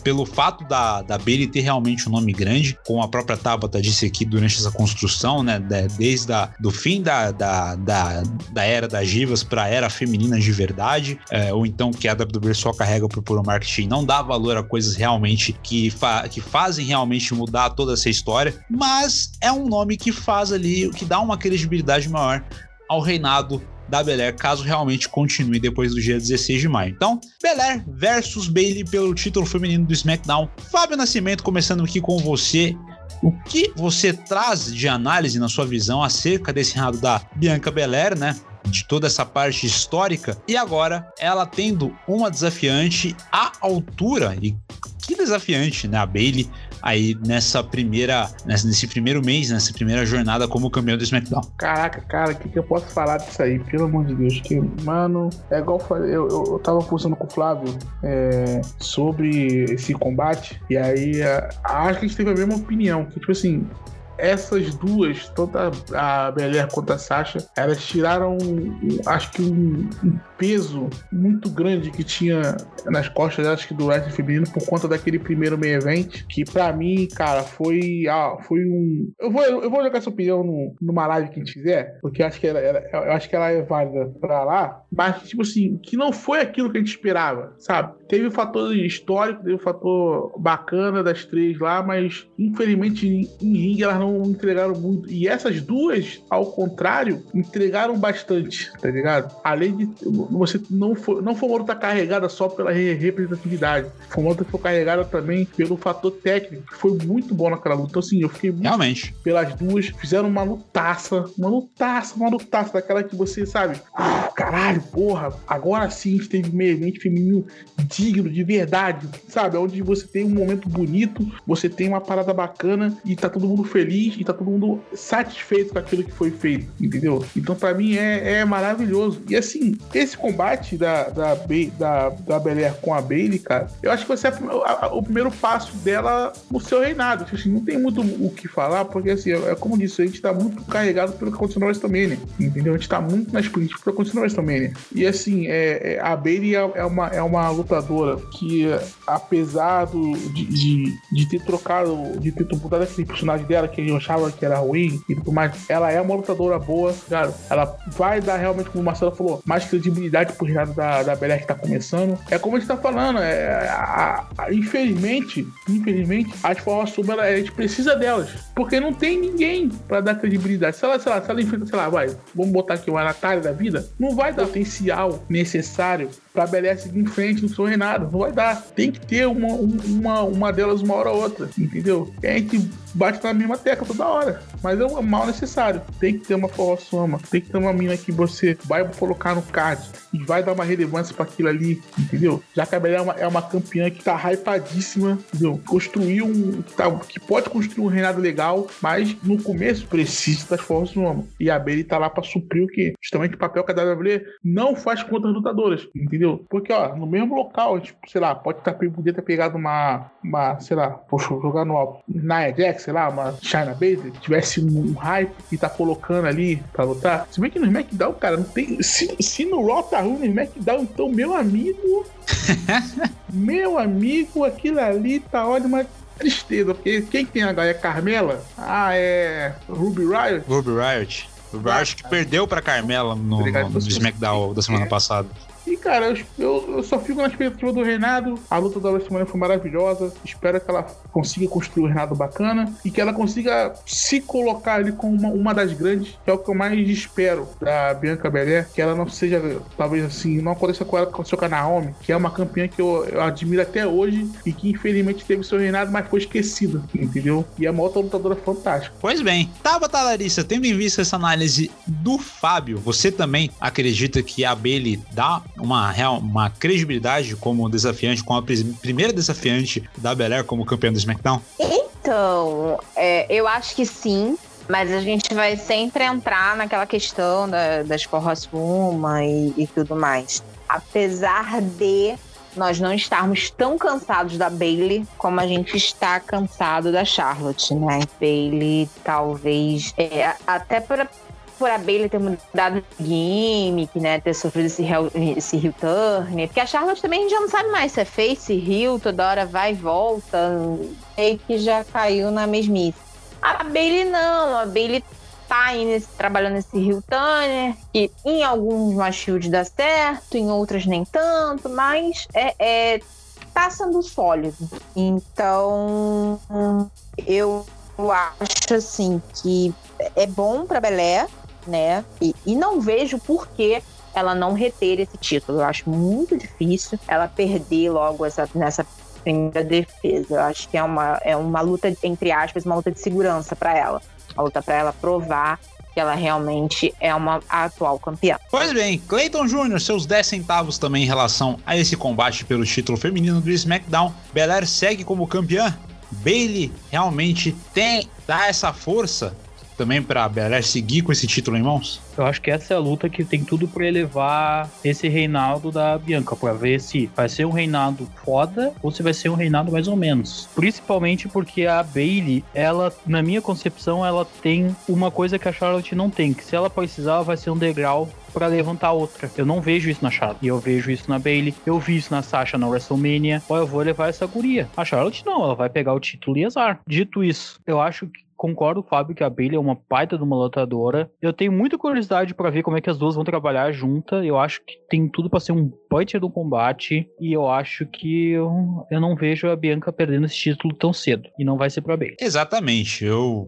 Pelo fato da, da Bailey ter realmente um nome grande, como a própria Tabata disse aqui durante essa construção, né? Desde a, do fim da, da, da, da era das divas para a era feminina de verdade, é, ou então que a WWE só carrega por puro marketing, não dá valor a coisas realmente que, fa que fazem realmente mudar toda essa história, mas é um nome que faz ali, que dá uma credibilidade maior ao reinado da Belair, caso realmente continue depois do dia 16 de maio. Então, Belair versus Bailey pelo título feminino do SmackDown. Fábio Nascimento, começando aqui com você. O que você traz de análise na sua visão acerca desse reinado da Bianca Belair, né? de toda essa parte histórica e agora ela tendo uma desafiante à altura e que desafiante, né? A Bailey aí nessa primeira, nesse primeiro mês, nessa primeira jornada como campeão do SmackDown. Caraca, cara, o que, que eu posso falar disso aí? Pelo amor de Deus, que, mano, é igual eu falei, eu, eu, tava conversando com o Flávio é, sobre esse combate, e aí é, acho que a gente teve a mesma opinião, que tipo assim, essas duas, tanto a, Belair quanto a Sasha, elas tiraram, acho que um, um, peso muito grande que tinha nas costas, acho que do wrestling feminino por conta daquele primeiro main event, que para mim, cara, foi, ah, foi um... Eu vou, eu vou jogar essa opinião no, numa live que a gente fizer, porque acho que ela, ela, eu acho que ela é válida pra lá, mas, tipo assim, que não foi aquilo que a gente esperava, sabe? Teve o fator histórico, teve o fator bacana das três lá, mas infelizmente em, em ringue elas não entregaram muito. E essas duas, ao contrário, entregaram bastante, tá ligado? Além de você não foi, não foi uma luta carregada só pela representatividade, foi uma luta que foi carregada também pelo fator técnico, que foi muito bom naquela luta. Então, assim, eu fiquei muito Realmente. pelas duas, fizeram uma lutaça, uma lutaça, uma lutaça daquela que você, sabe, caralho, porra, agora sim a gente teve meio evento feminino digno, de verdade, sabe? Onde você tem um momento bonito, você tem uma parada bacana e tá todo mundo feliz feliz e tá todo mundo satisfeito com aquilo que foi feito, entendeu? Então, para mim, é, é maravilhoso. E assim, esse combate da, da, da, da Belair com a Bailey, cara, eu acho que vai ser a, a, o primeiro passo dela no seu reinado. Tipo assim, não tem muito o que falar, porque assim, é, é como disse, a gente tá muito carregado pelo que aconteceu no WrestleMania, entendeu? A gente tá muito nas políticas pra acontecer no WrestleMania. E assim, é, é, a Bailey é, é, uma, é uma lutadora que, apesar do, de, de, de ter trocado, de ter mudado aquele personagem dela, que eu achava que era ruim e tudo mais, ela é uma lutadora boa, cara. Ela vai dar realmente, como o Marcelo falou, mais credibilidade pro reinado da, da Belair que tá começando. É como a gente tá falando, é, a, a, infelizmente, infelizmente, as formas sobre a gente precisa delas. Porque não tem ninguém para dar credibilidade. Se ela, sei lá, se ela sei lá, vai, vamos botar aqui uma Natália da vida, não vai dar o potencial necessário pra Belé seguir em frente no seu reinado. Não vai dar. Tem que ter uma, uma, uma delas uma hora ou outra, entendeu? E a gente bate na mesma tecla toda hora. mas é um mal necessário. Tem que ter uma forrossoma, tem que ter uma mina que você vai colocar no card e vai dar uma relevância para aquilo ali, entendeu? Já que a Belé é uma, é uma campeã que tá hypadíssima, entendeu? Construiu um. Tá, que pode construir um reinado legal, mas no começo precisa das forrossomas. E a Bailey tá lá para suprir o que? Justamente o papel que a WWE não faz contra as lutadoras, entendeu? Porque, ó, no mesmo local, tipo, sei lá, pode tá, poder ter pegado uma, uma sei lá, poxa, jogar no Nia Jax, sei lá, uma China Baszler, tivesse um hype e tá colocando ali pra lutar. Se bem que no SmackDown, cara, não tem. Se, se no Raw tá ruim no SmackDown, então, meu amigo. *laughs* meu amigo, aquilo ali tá olha uma tristeza, porque quem tem agora é Carmela? Ah, é. Ruby Riot? Ruby Riot. Ruby Riot que perdeu pra Carmela no, no, no SmackDown da semana passada. E, cara, eu, eu, eu, só fico na expectativa do Reinado. A luta da semana foi maravilhosa. Espero que ela consiga construir o Reinado bacana e que ela consiga se colocar ali como uma, uma das grandes, que é o que eu mais espero da Bianca Belair. Que ela não seja, talvez assim, não aconteça com ela com a Naomi, que é uma campeã que eu, eu, admiro até hoje e que infelizmente teve seu reinado, mas foi esquecida, entendeu? E é uma outra lutadora fantástica. Pois bem, Tabata Larissa, tendo em vista essa análise do Fábio, você também acredita que a Bailey dá uma, real, uma credibilidade como desafiante, como a primeira desafiante da Belair como campeã do SmackDown? Então, é, eu acho que sim. Mas a gente vai sempre entrar naquela questão da, das forrosuma e, e tudo mais. Apesar de nós não estarmos tão cansados da Bailey como a gente está cansado da Charlotte, né? Bailey talvez é, até para por a Bailey ter mudado de gimmick, né? Ter sofrido esse heel, esse heel turn. Porque a Charlotte também a gente já não sabe mais se é face, heel, toda hora vai e volta. Meio que já caiu na mesmice. A Bailey não, a Bailey tá aí nesse, trabalhando nesse heel turner, que em alguns shield dá certo, em outras nem tanto, mas é, é tá sendo sólido. Então, eu acho assim que é bom para Belé, né? E, e não vejo por que ela não reter esse título. Eu acho muito difícil ela perder logo essa, nessa primeira defesa. Eu acho que é uma, é uma luta, entre aspas, uma luta de segurança para ela. Uma luta para ela provar que ela realmente é uma atual campeã. Pois bem, Clayton Jr., seus 10 centavos também em relação a esse combate pelo título feminino do SmackDown. Belair segue como campeã. Bailey realmente tem dá essa força também para Belair seguir com esse título em mãos? Eu acho que essa é a luta que tem tudo para elevar esse reinado da Bianca, para ver se vai ser um reinado foda ou se vai ser um reinado mais ou menos. Principalmente porque a Bailey, ela, na minha concepção, ela tem uma coisa que a Charlotte não tem, que se ela precisar, vai ser um degrau para levantar outra. Eu não vejo isso na Charlotte. E eu vejo isso na Bailey. Eu vi isso na Sasha na WrestleMania. Ou eu vou levar essa guria. A Charlotte não, ela vai pegar o título e azar. Dito isso, eu acho que concordo, Fábio, que a Bailey é uma baita de uma lutadora. Eu tenho muita curiosidade para ver como é que as duas vão trabalhar juntas. Eu acho que tem tudo para ser um punch do combate. E eu acho que eu, eu não vejo a Bianca perdendo esse título tão cedo. E não vai ser pra Bailey. Exatamente. Eu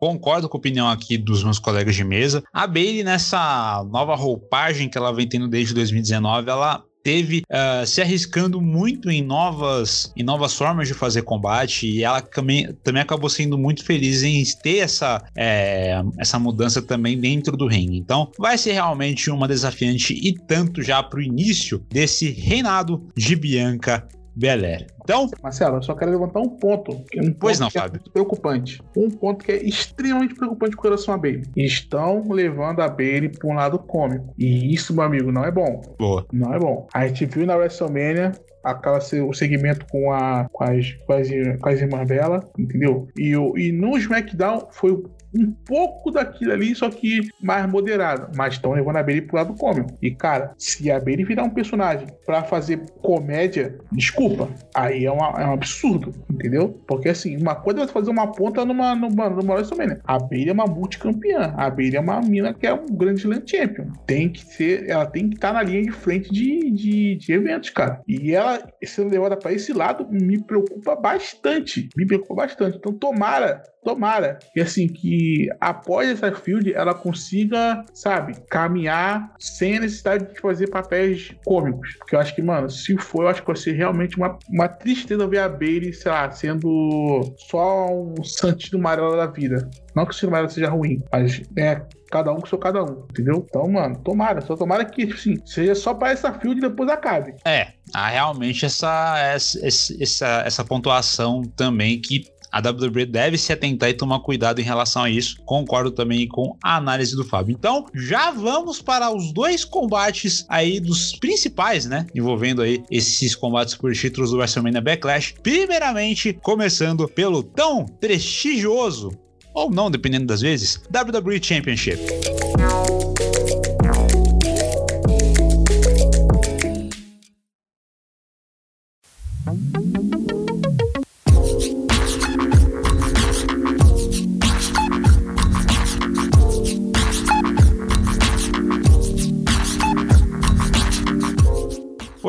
concordo com a opinião aqui dos meus colegas de mesa. A Bailey, nessa nova roupagem que ela vem tendo desde 2019, ela teve uh, se arriscando muito em novas, em novas formas de fazer combate e ela também, também acabou sendo muito feliz em ter essa, é, essa mudança também dentro do ringue. Então vai ser realmente uma desafiante e tanto já para o início desse reinado de Bianca Belair. Então. Marcelo, eu só quero levantar um ponto. Que é um pois não, é Fábio. preocupante. Um ponto que é extremamente preocupante com relação a Bailey. Estão levando a Bailey para um lado cômico. E isso, meu amigo, não é bom. Boa. Não é bom. A gente viu na WrestleMania aquela o segmento com, a, com, as, com, as, com as irmãs dela, entendeu? E, e no SmackDown foi um pouco daquilo ali, só que mais moderado. Mas estão levando a Bailey pro lado cômico. E, cara, se a Bailey virar um personagem para fazer comédia, desculpa, aí é, uma, é um absurdo, entendeu? Porque, assim, uma coisa é fazer uma ponta numa, numa, numa também, né? A Bailey é uma multicampeã. A Bailey é uma mina que é um grande land champion. Tem que ser, ela tem que estar tá na linha de frente de, de, de eventos, cara. E ela sendo levada para esse lado me preocupa bastante. Me preocupa bastante. Então, tomara tomara que assim, que após essa field ela consiga, sabe, caminhar sem a necessidade de fazer papéis cômicos. Porque eu acho que, mano, se for, eu acho que vai ser realmente uma, uma tristeza ver a Bailey, sei lá, sendo só um santinho amarelo da vida. Não que o amarelo seja ruim, mas é cada um que sou cada um, entendeu? Então, mano, tomara, só tomara que, sim, seja só para essa field e depois acabe. É, há realmente essa, essa, essa, essa pontuação também que a WWE deve se atentar e tomar cuidado em relação a isso. Concordo também com a análise do Fábio. Então, já vamos para os dois combates aí dos principais, né? Envolvendo aí esses combates por títulos do WrestleMania Backlash. Primeiramente, começando pelo tão prestigioso, ou não, dependendo das vezes, WWE Championship.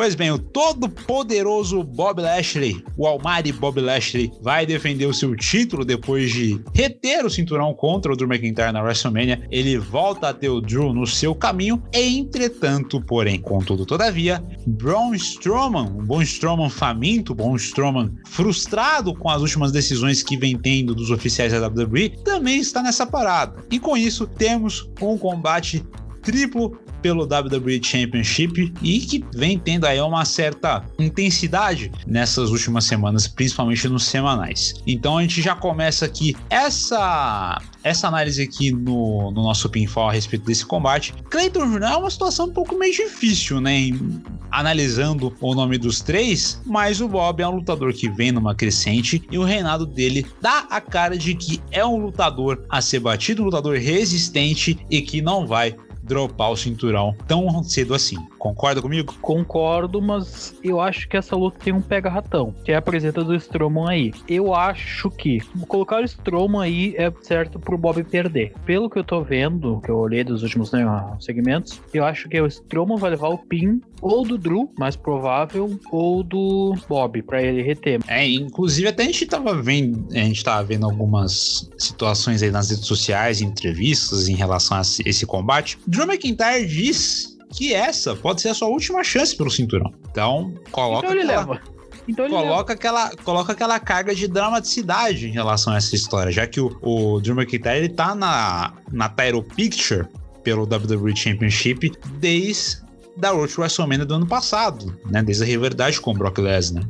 Pois bem, o todo poderoso Bob Lashley, o Almighty Bob Lashley, vai defender o seu título depois de reter o cinturão contra o Drew McIntyre na WrestleMania. Ele volta a ter o Drew no seu caminho. Entretanto, porém, contudo, todavia, Braun Strowman, um bom Strowman faminto, bom Strowman frustrado com as últimas decisões que vem tendo dos oficiais da WWE, também está nessa parada. E com isso, temos um combate triplo pelo WWE Championship e que vem tendo aí uma certa intensidade nessas últimas semanas, principalmente nos semanais. Então a gente já começa aqui essa essa análise aqui no, no nosso pinfall a respeito desse combate. Clayton Jr. é uma situação um pouco meio difícil, né? Analisando o nome dos três, mas o Bob é um lutador que vem numa crescente e o reinado dele dá a cara de que é um lutador a ser batido, um lutador resistente e que não vai dropar o cinturão tão cedo assim. Concorda comigo? Concordo, mas eu acho que essa luta tem um pega-ratão, que é a presença do Strowman aí. Eu acho que colocar o Strowman aí é certo pro Bob perder. Pelo que eu tô vendo, que eu olhei dos últimos né, segmentos, eu acho que o Strowman vai levar o pin ou do Drew, mais provável, ou do Bob, para ele reter. É, inclusive até a gente tava vendo, a gente tava vendo algumas situações aí nas redes sociais, entrevistas em relação a esse combate. Drew McIntyre diz que essa pode ser a sua última chance pelo cinturão. Então, coloca então ele aquela, leva. Então ele coloca, aquela, coloca aquela carga de dramaticidade em relação a essa história, já que o, o Drew McIntyre ele tá na, na title picture pelo WWE Championship desde da Road to WrestleMania do ano passado, né? Desde a rivalidade com o Brock Lesnar.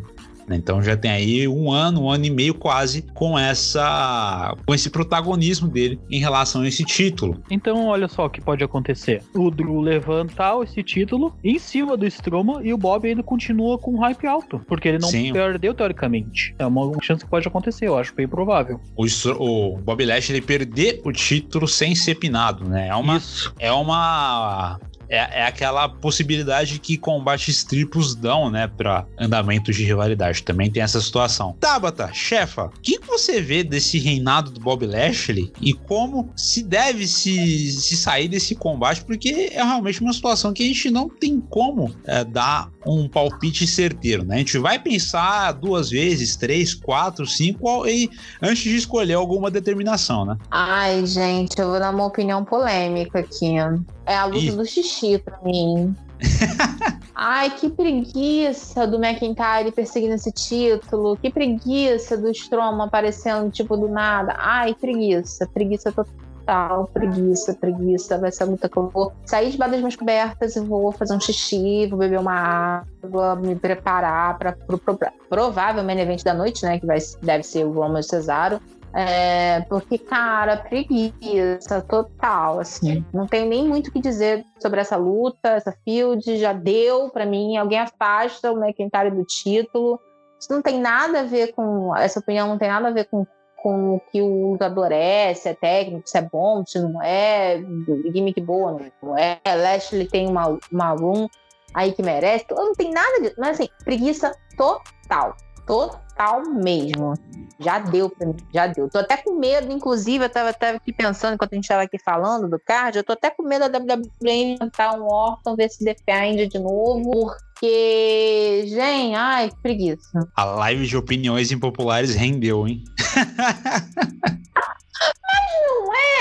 Né? Então já tem aí um ano, um ano e meio quase com essa com esse protagonismo dele em relação a esse título. Então olha só o que pode acontecer. O Drew levantar esse título em cima do Strowman e o Bob ainda continua com hype alto, porque ele não Sim. perdeu teoricamente. É uma chance que pode acontecer, eu acho bem provável. O, o Bob Lashley perder o título sem ser pinado, né? É uma Isso. é uma é, é aquela possibilidade que combates triplos dão, né, para andamentos de rivalidade. Também tem essa situação. Tabata, chefa, o que você vê desse reinado do Bob Lashley e como se deve se, se sair desse combate? Porque é realmente uma situação que a gente não tem como é, dar um palpite certeiro, né? A gente vai pensar duas vezes, três, quatro, cinco, e antes de escolher alguma determinação, né? Ai, gente, eu vou dar uma opinião polêmica aqui. É a luta Ih. do xixi pra mim. *laughs* Ai, que preguiça do McIntyre perseguindo esse título. Que preguiça do Strowman aparecendo, tipo, do nada. Ai, preguiça. Preguiça total. Preguiça, preguiça. Vai ser a luta que eu vou sair debaixo das minhas cobertas e vou fazer um xixi, vou beber uma água, me preparar para pro, pro, provável main event da noite, né? Que vai, deve ser o Roman Cesaro. É, porque, cara, preguiça total, assim. Não tenho nem muito o que dizer sobre essa luta, essa field, já deu para mim. Alguém afasta o McIntyre do título. Isso não tem nada a ver com. Essa opinião não tem nada a ver com, com o que o lutador é, se é técnico, se é bom, se não é, gimmick boa, não é. Lashley tem uma, uma room aí que merece. Não tem nada disso. Mas assim, preguiça total. Total mesmo. Já deu pra mim, já deu. Tô até com medo, inclusive, eu tava, tava aqui pensando enquanto a gente tava aqui falando do card, eu tô até com medo da WWE inventar um órgão, ver se defende de novo, porque, gente, ai, que preguiça. A live de opiniões impopulares rendeu, hein? *laughs*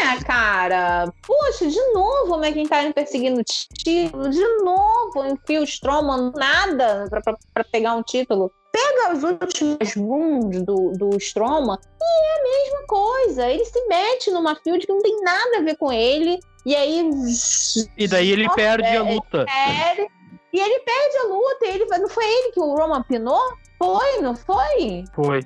É, cara. Poxa, de novo o McIntyre perseguindo o título. De novo o Strowman nada pra, pra, pra pegar um título. Pega as últimas runs do, do Strowman e é a mesma coisa. Ele se mete numa field que não tem nada a ver com ele. E aí. E daí ele Nossa, perde é- a luta. perde, e ele perde a luta. Ele, não foi ele que o Roman pinou? Foi, não foi? Foi.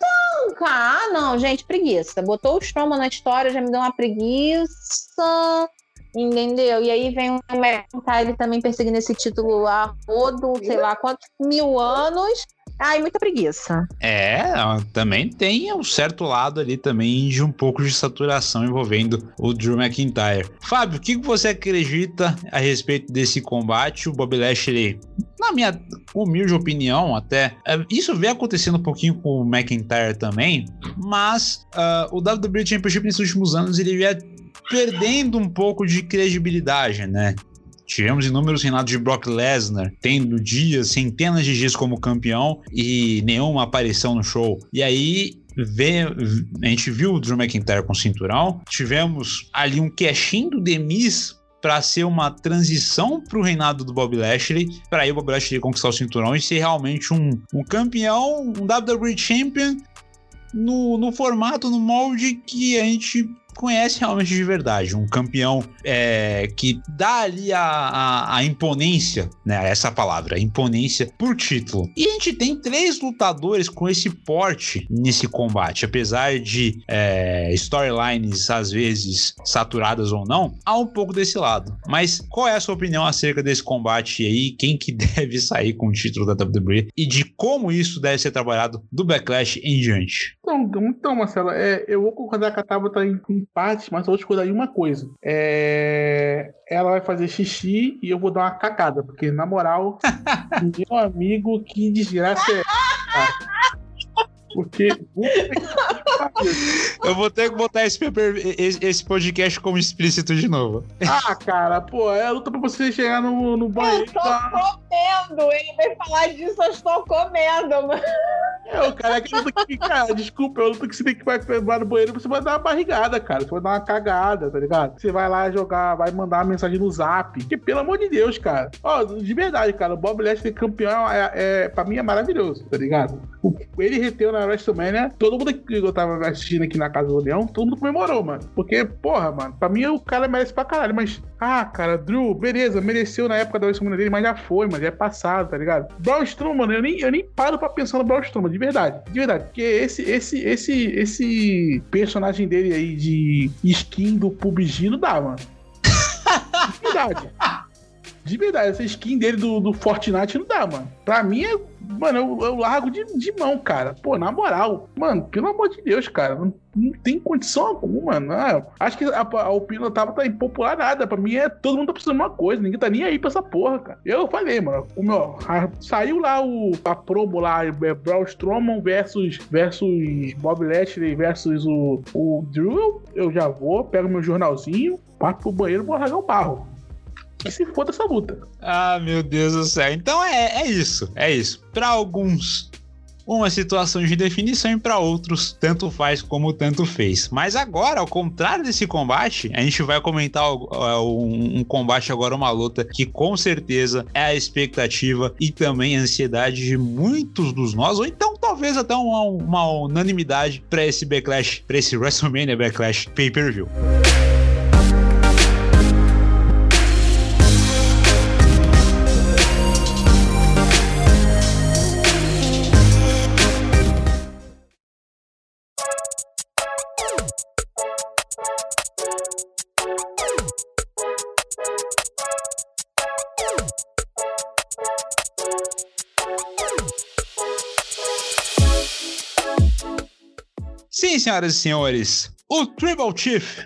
Não, cara. Ah, não, gente, preguiça. Botou o Strowman na história, já me deu uma preguiça. Entendeu? E aí vem o McIntyre também perseguindo esse título a rodo, sei lá quantos mil anos. Ai, muita preguiça. É, também tem um certo lado ali também de um pouco de saturação envolvendo o Drew McIntyre. Fábio, o que você acredita a respeito desse combate? O Bob Lashley, na minha humilde opinião, até é, isso vem acontecendo um pouquinho com o McIntyre também, mas ah, o WWE Championship nesses últimos anos ele vinha perdendo um pouco de credibilidade, né? Tivemos inúmeros reinados de Brock Lesnar, tendo dias, centenas de dias como campeão e nenhuma aparição no show. E aí vê, a gente viu o Drew McIntyre com cinturão, tivemos ali um cashin do The Miz para ser uma transição para o reinado do Bob Lashley, para aí o Bob Lashley conquistar o cinturão e ser realmente um, um campeão, um WWE Champion no, no formato, no molde que a gente conhece realmente de verdade. Um campeão é, que dá ali a, a, a imponência, né? Essa palavra, imponência por título. E a gente tem três lutadores com esse porte nesse combate. Apesar de é, storylines às vezes saturadas ou não, há um pouco desse lado. Mas qual é a sua opinião acerca desse combate aí? Quem que *laughs* deve sair com o título da WWE? E de como isso deve ser trabalhado do Backlash em diante? Então, então Marcelo, é, eu vou concordar com a Tabata em, em partes, mas eu vou discordar em uma coisa. É, ela vai fazer xixi e eu vou dar uma cagada, porque, na moral, *laughs* meu amigo, que desgraça é? Porque. que. Eu vou ter que botar esse, paper- esse, podcast como explícito de novo. Ah, cara, pô, é a luta pra você chegar no, no Eu banheiro. estou tá? comendo. Ele vai falar disso, eu estou comendo. mano. É, o cara, é aquela luta que, cara, desculpa, é a luta que você tem que vai vai no banheiro, você vai dar uma barrigada, cara. Você vai dar uma cagada, tá ligado? Você vai lá jogar, vai mandar uma mensagem no zap. Que, pelo amor de Deus, cara. Ó, de verdade, cara, o Bob Lashley campeão é, é, pra mim é maravilhoso, tá ligado? O- ele reteu na WrestleMania, todo mundo que eu tava assistindo aqui na Casa do Leão, todo mundo comemorou, mano. Porque, porra, mano, pra mim o cara merece pra caralho, mas, ah, cara, Drew, beleza, mereceu na época da WrestleMania dele, mas já foi, mano, já é passado, tá ligado? Braun Strowman, eu nem, eu nem paro pra pensar no Braun Strowman, de verdade, de verdade, porque esse, esse, esse, esse personagem dele aí de skin do PUBG não dá, mano. De verdade. *laughs* De verdade, essa skin dele do, do Fortnite não dá, mano. Pra mim, é, mano, eu, eu largo de, de mão, cara. Pô, na moral, mano, pelo amor de Deus, cara, não, não tem condição alguma, mano. Ah, acho que a, a opinião tava tá impopular nada. Pra mim, é todo mundo tá precisando de uma coisa, ninguém tá nem aí pra essa porra, cara. Eu falei, mano, o meu, a- saiu lá o, a promo lá, é, Braun Strowman versus, versus Bob Lashley versus o, o Drew. Eu já vou, pego meu jornalzinho, parto pro banheiro e vou largar o barro. Que se foda essa luta. Ah, meu Deus do céu. Então é, é isso, é isso. Para alguns, uma situação de definição e para outros, tanto faz como tanto fez. Mas agora, ao contrário desse combate, a gente vai comentar o- um, um combate agora, uma luta que com certeza é a expectativa e também a ansiedade de muitos dos nós, ou então talvez até uma, uma unanimidade para esse Backlash, para esse WrestleMania Backlash Pay-Per-View. Sim, senhoras e senhores, o Tribal Chief,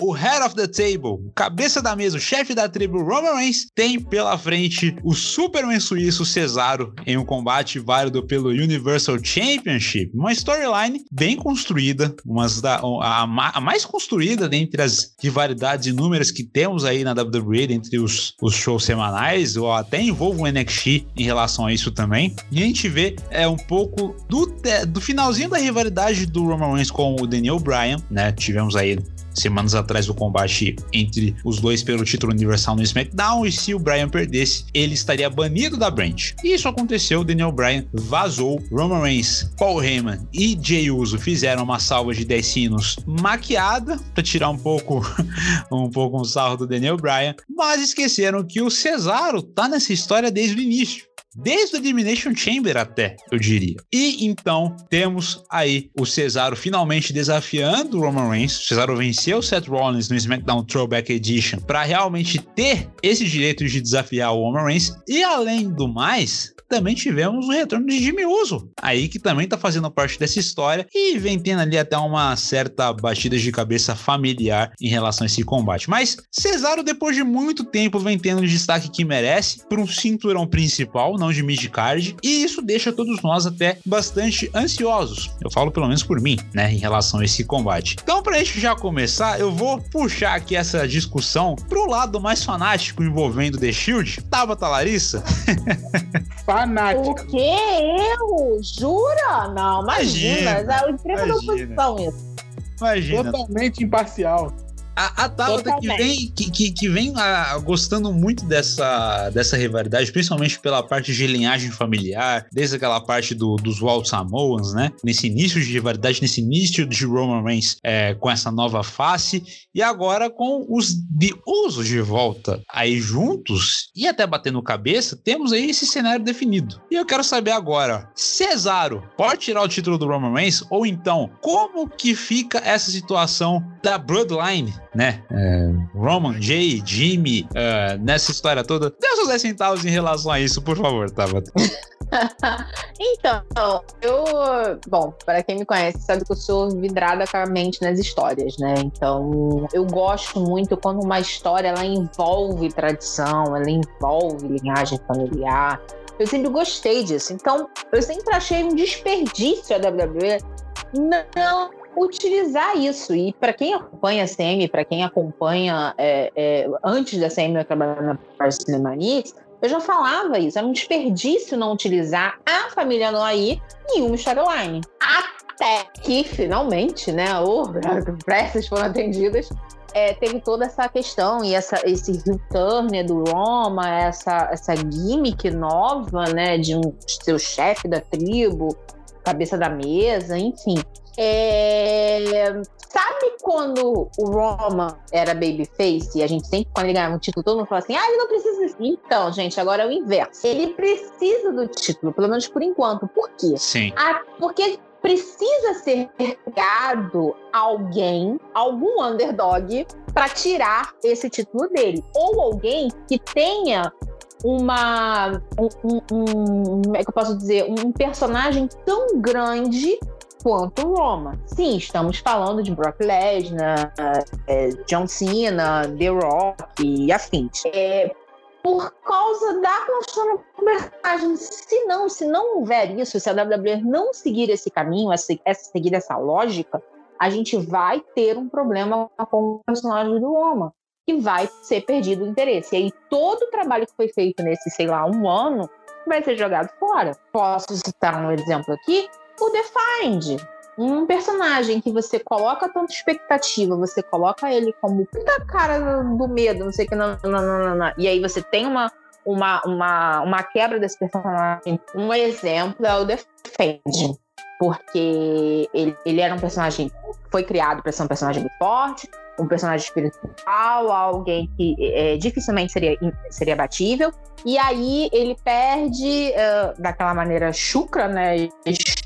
o Head of the Table, o cabeça da mesa, o chefe da tribo Roman Reigns, tem pela frente o Superman suíço Cesaro em um combate válido pelo Universal Championship. Uma storyline bem construída, umas da, a, a, mais construída dentre as rivalidades inúmeras que temos aí na WWE, entre os, os shows semanais, ou até envolve o NXT em relação a isso também. E a gente vê é um pouco do, do finalzinho da rivalidade do Roman Reigns com o Daniel Bryan, né? Tivemos aí semanas atrás do combate entre os dois pelo título universal no SmackDown e se o Bryan perdesse, ele estaria banido da brand. E isso aconteceu, Daniel Bryan vazou, Roman Reigns, Paul Heyman e Jey Uso fizeram uma salva de 10 sinos maquiada para tirar um pouco *laughs* um pouco um sarro do Daniel Bryan, mas esqueceram que o Cesaro tá nessa história desde o início desde o Elimination Chamber até, eu diria. E então temos aí o Cesaro finalmente desafiando o Roman Reigns. O Cesaro venceu o Seth Rollins no SmackDown Throwback Edition para realmente ter esse direito de desafiar o Roman Reigns. E além do mais, também tivemos o retorno de Jimmy Uso, aí que também tá fazendo parte dessa história e vem tendo ali até uma certa batida de cabeça familiar em relação a esse combate. Mas Cesaro, depois de muito tempo, vem tendo o destaque que merece por um cinturão principal, não de mid-card, e isso deixa todos nós até bastante ansiosos. Eu falo pelo menos por mim, né, em relação a esse combate. Então, pra gente já começar, eu vou puxar aqui essa discussão pro lado mais fanático envolvendo The Shield. Tabata Larissa? *laughs* Fanática. O que? Eu? Jura? Não, imagina. Imagina, Já- O emprego da oposição isso. Imagina, Totalmente imparcial. A, a Tabata que vem, que, que, que vem ah, gostando muito dessa, dessa rivalidade, principalmente pela parte de linhagem familiar, desde aquela parte do, dos Wild Samoans, né? Nesse início de rivalidade, nesse início de Roman Reigns é, com essa nova face, e agora com os de uso de volta aí juntos e até batendo cabeça, temos aí esse cenário definido. E eu quero saber agora, Cesaro pode tirar o título do Roman Reigns? Ou então, como que fica essa situação da Bloodline, né? É, Roman, Jay, Jimmy, é, nessa história toda. Dê os seus 10 centavos em relação a isso, por favor, Tabata. *laughs* Então, eu. Bom, para quem me conhece, sabe que eu sou vidrada com a mente nas histórias, né? Então, eu gosto muito quando uma história ela envolve tradição, ela envolve linhagem familiar. Eu sempre gostei disso. Então, eu sempre achei um desperdício a WWE não utilizar isso. E para quem acompanha a CM, para quem acompanha é, é, antes da CM eu trabalhava na Parcela Manics, eu já falava isso. Era um desperdício não utilizar a família Noaí em uma storyline. Até que, finalmente, né, oh, pressas foram atendidas, é, teve toda essa questão e essa, esse return do Roma, essa, essa gimmick nova, né, de um seu chefe da tribo, cabeça da mesa, enfim. É, Sabe quando o Roma era babyface e a gente sempre, quando ele ganhava um título, todo mundo fala assim: ah, ele não precisa disso. Então, gente, agora é o inverso. Ele precisa do título, pelo menos por enquanto. Por quê? Sim. Ah, porque precisa ser criado alguém, algum underdog, para tirar esse título dele. Ou alguém que tenha uma. Um, um- um- como é que eu posso dizer? Um personagem tão grande quanto Roma. Sim, estamos falando de Brock Lesnar, é, John Cena, The Rock e afins. É, por causa da construção do personagem. Se não, se não houver isso, se a WWE não seguir esse caminho, seguir essa lógica, a gente vai ter um problema com o personagem do Roma. Que vai ser perdido o interesse. E aí, todo o trabalho que foi feito nesse, sei lá, um ano, vai ser jogado fora. Posso citar um exemplo aqui? O Defind. Um personagem que você coloca tanta expectativa, você coloca ele como puta cara do medo, não sei o que, não, não, não, não. E aí você tem uma, uma, uma, uma quebra desse personagem. Um exemplo é o Defend. Porque ele, ele era um personagem foi criado para ser um personagem muito forte, um personagem espiritual, alguém que é, dificilmente seria, seria batível. E aí ele perde eh, daquela maneira chucra, né?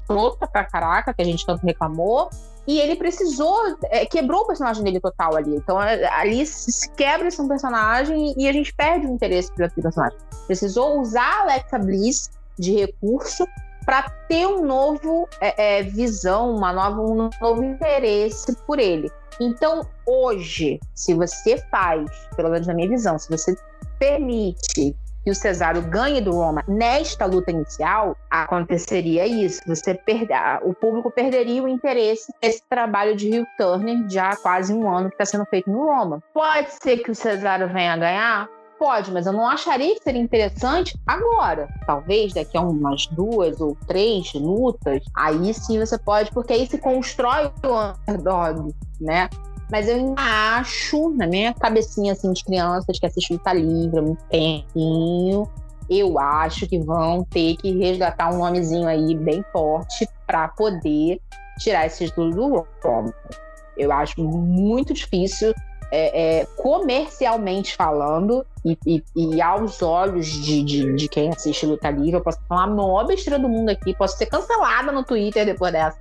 Escrota pra caraca, que a gente tanto reclamou. E ele precisou, eh, quebrou o personagem dele total ali. Então eh, ali se quebra esse personagem e a gente perde o interesse pelo personagem. Precisou usar a Alexa Bliss de recurso para ter um novo é, é, visão, uma nova, um novo interesse por ele. Então, hoje, se você faz, pelo menos na minha visão, se você permite que o Cesaro ganhe do Roma nesta luta inicial, aconteceria isso. Você perde, o público perderia o interesse nesse trabalho de Rio Turner já há quase um ano que está sendo feito no Roma. Pode ser que o Cesaro venha a ganhar? Pode, mas eu não acharia que seria interessante agora. Talvez daqui a umas duas ou três lutas, aí sim você pode, porque aí se constrói o underdog, né? Mas eu ainda acho, na minha cabecinha assim de crianças que assistem luta livre há muito tempinho, eu acho que vão ter que resgatar um nomezinho aí bem forte para poder tirar esse título do Roman. Eu acho muito difícil, é, é, comercialmente falando, e, e, e, aos olhos de, de, de, quem assiste luta livre, eu posso falar a maior besteira do mundo aqui, posso ser cancelada no Twitter depois dessa.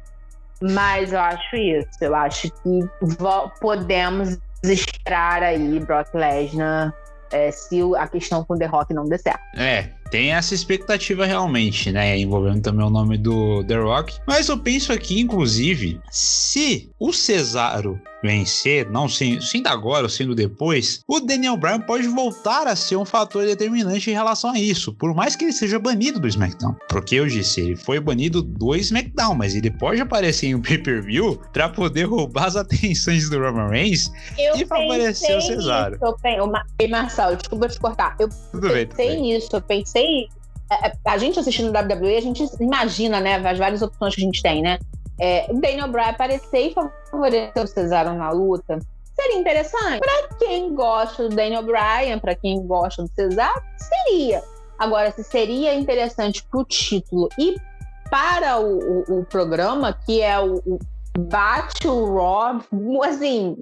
Mas eu acho isso. Eu acho que podemos esperar aí Brock Lesnar é, se a questão com The Rock não der certo. É, tem essa expectativa realmente, né? Envolvendo também o nome do The Rock. Mas eu penso aqui, inclusive, se o Cesaro vencer, não sendo agora ou sendo depois, o Daniel Bryan pode voltar a ser um fator determinante em relação a isso, por mais que ele seja banido do SmackDown. Porque eu disse, ele foi banido do SmackDown, mas ele pode aparecer em um pay-per-view para poder roubar as atenções do Roman Reigns eu e favorecer o Cesaro. Isso, eu pensei, Marcelo, desculpa te cortar. Eu tudo pensei bem, nisso, eu pensei é, é, a gente assistindo WWE, a gente imagina, né, as várias opções que a gente tem, né? é, Daniel Bryan aparecer e favorecer o Cesaro na luta, seria interessante. Para quem gosta do Daniel Bryan, para quem gosta do Cesaro, seria. Agora, se seria interessante para o título e para o, o, o, programa, que é o, o Bate o Rob, assim,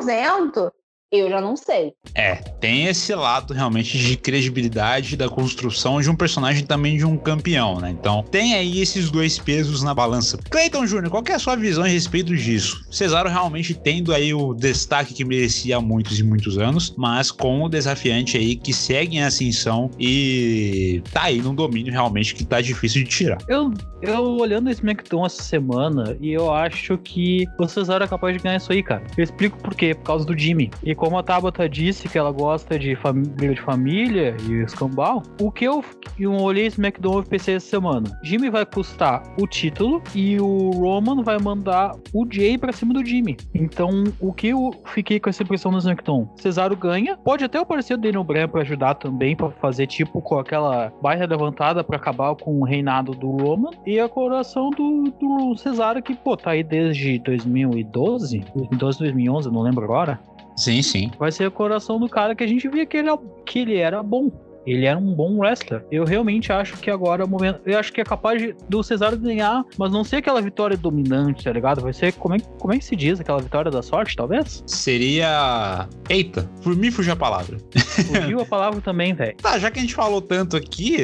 100%, eu já não sei. É, tem esse lado realmente de credibilidade da construção de um personagem também de um campeão, né? Então tem aí esses dois pesos na balança. Cleiton Júnior, qual é a sua visão a respeito disso? Cesaro realmente tendo aí o destaque que merecia há muitos e muitos anos, mas com o desafiante aí que segue em ascensão e tá aí num domínio realmente que tá difícil de tirar. Eu, eu olhando esse SmackDown essa semana e eu acho que o Cesaro é capaz de ganhar isso aí, cara. Eu explico por quê, por causa do Jimmy. E como a Tabata disse que ela gosta de briga de família e escambau, o que eu, eu olhei esse McDonald's e pensei essa semana? Jimmy vai custar o título e o Roman vai mandar o Jay pra cima do Jimmy. Então, o que eu fiquei com essa impressão no SmackDown? Cesaro ganha, pode até aparecer o Daniel Bryan pra ajudar também, pra fazer tipo com aquela baita levantada pra acabar com o reinado do Roman e a coroação do, do Cesaro que, pô, tá aí desde 2012, 2012, 2011, não lembro agora. Sim, sim. Vai ser o coração do cara que a gente via que ele, que ele era bom. Ele era um bom wrestler. Eu realmente acho que agora é o momento. Eu acho que é capaz de, do Cesaro ganhar, mas não ser aquela vitória dominante, tá ligado? Vai ser. Como é, como é que se diz? Aquela vitória da sorte, talvez? Seria. Eita, por mim fugiu a palavra. Fugiu a *laughs* palavra também, velho. Tá, já que a gente falou tanto aqui,